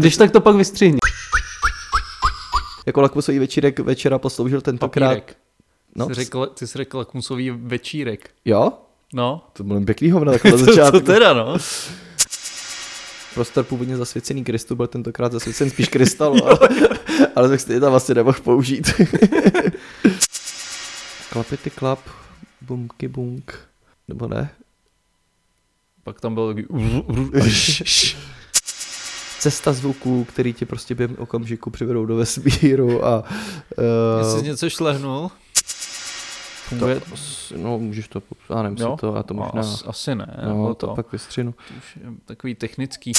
když tak to pak vystřihni. Jako lakmusový večírek večera posloužil tentokrát. Papírek. No, Ty jsi řekl, ty jsi řekl lakmusový večírek. jo? No, To byl pěkný hovno takhle *laughs* na to, začátku. to teda no. Prostor původně zasvěcený Kristu byl tentokrát zasvěcen spíš krystalu, *laughs* ale, ale tak stejně tam asi nemohl použít. *laughs* Klapity klap, bumky bunk, nebo ne? Pak tam byl takový... Cesta zvuků, který tě prostě během okamžiku přivedou do vesmíru a... Jestli Uh, jsi něco šlehnul, funguje... to, no, můžeš to já nevím, jo? si to, já to možná... As, asi ne. no, nebo to, to, pak vystřinu. to už je takový technický.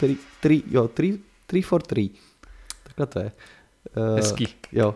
Three, three, jo, three, three for three. Takhle to je. Uh, Hezký. Jo.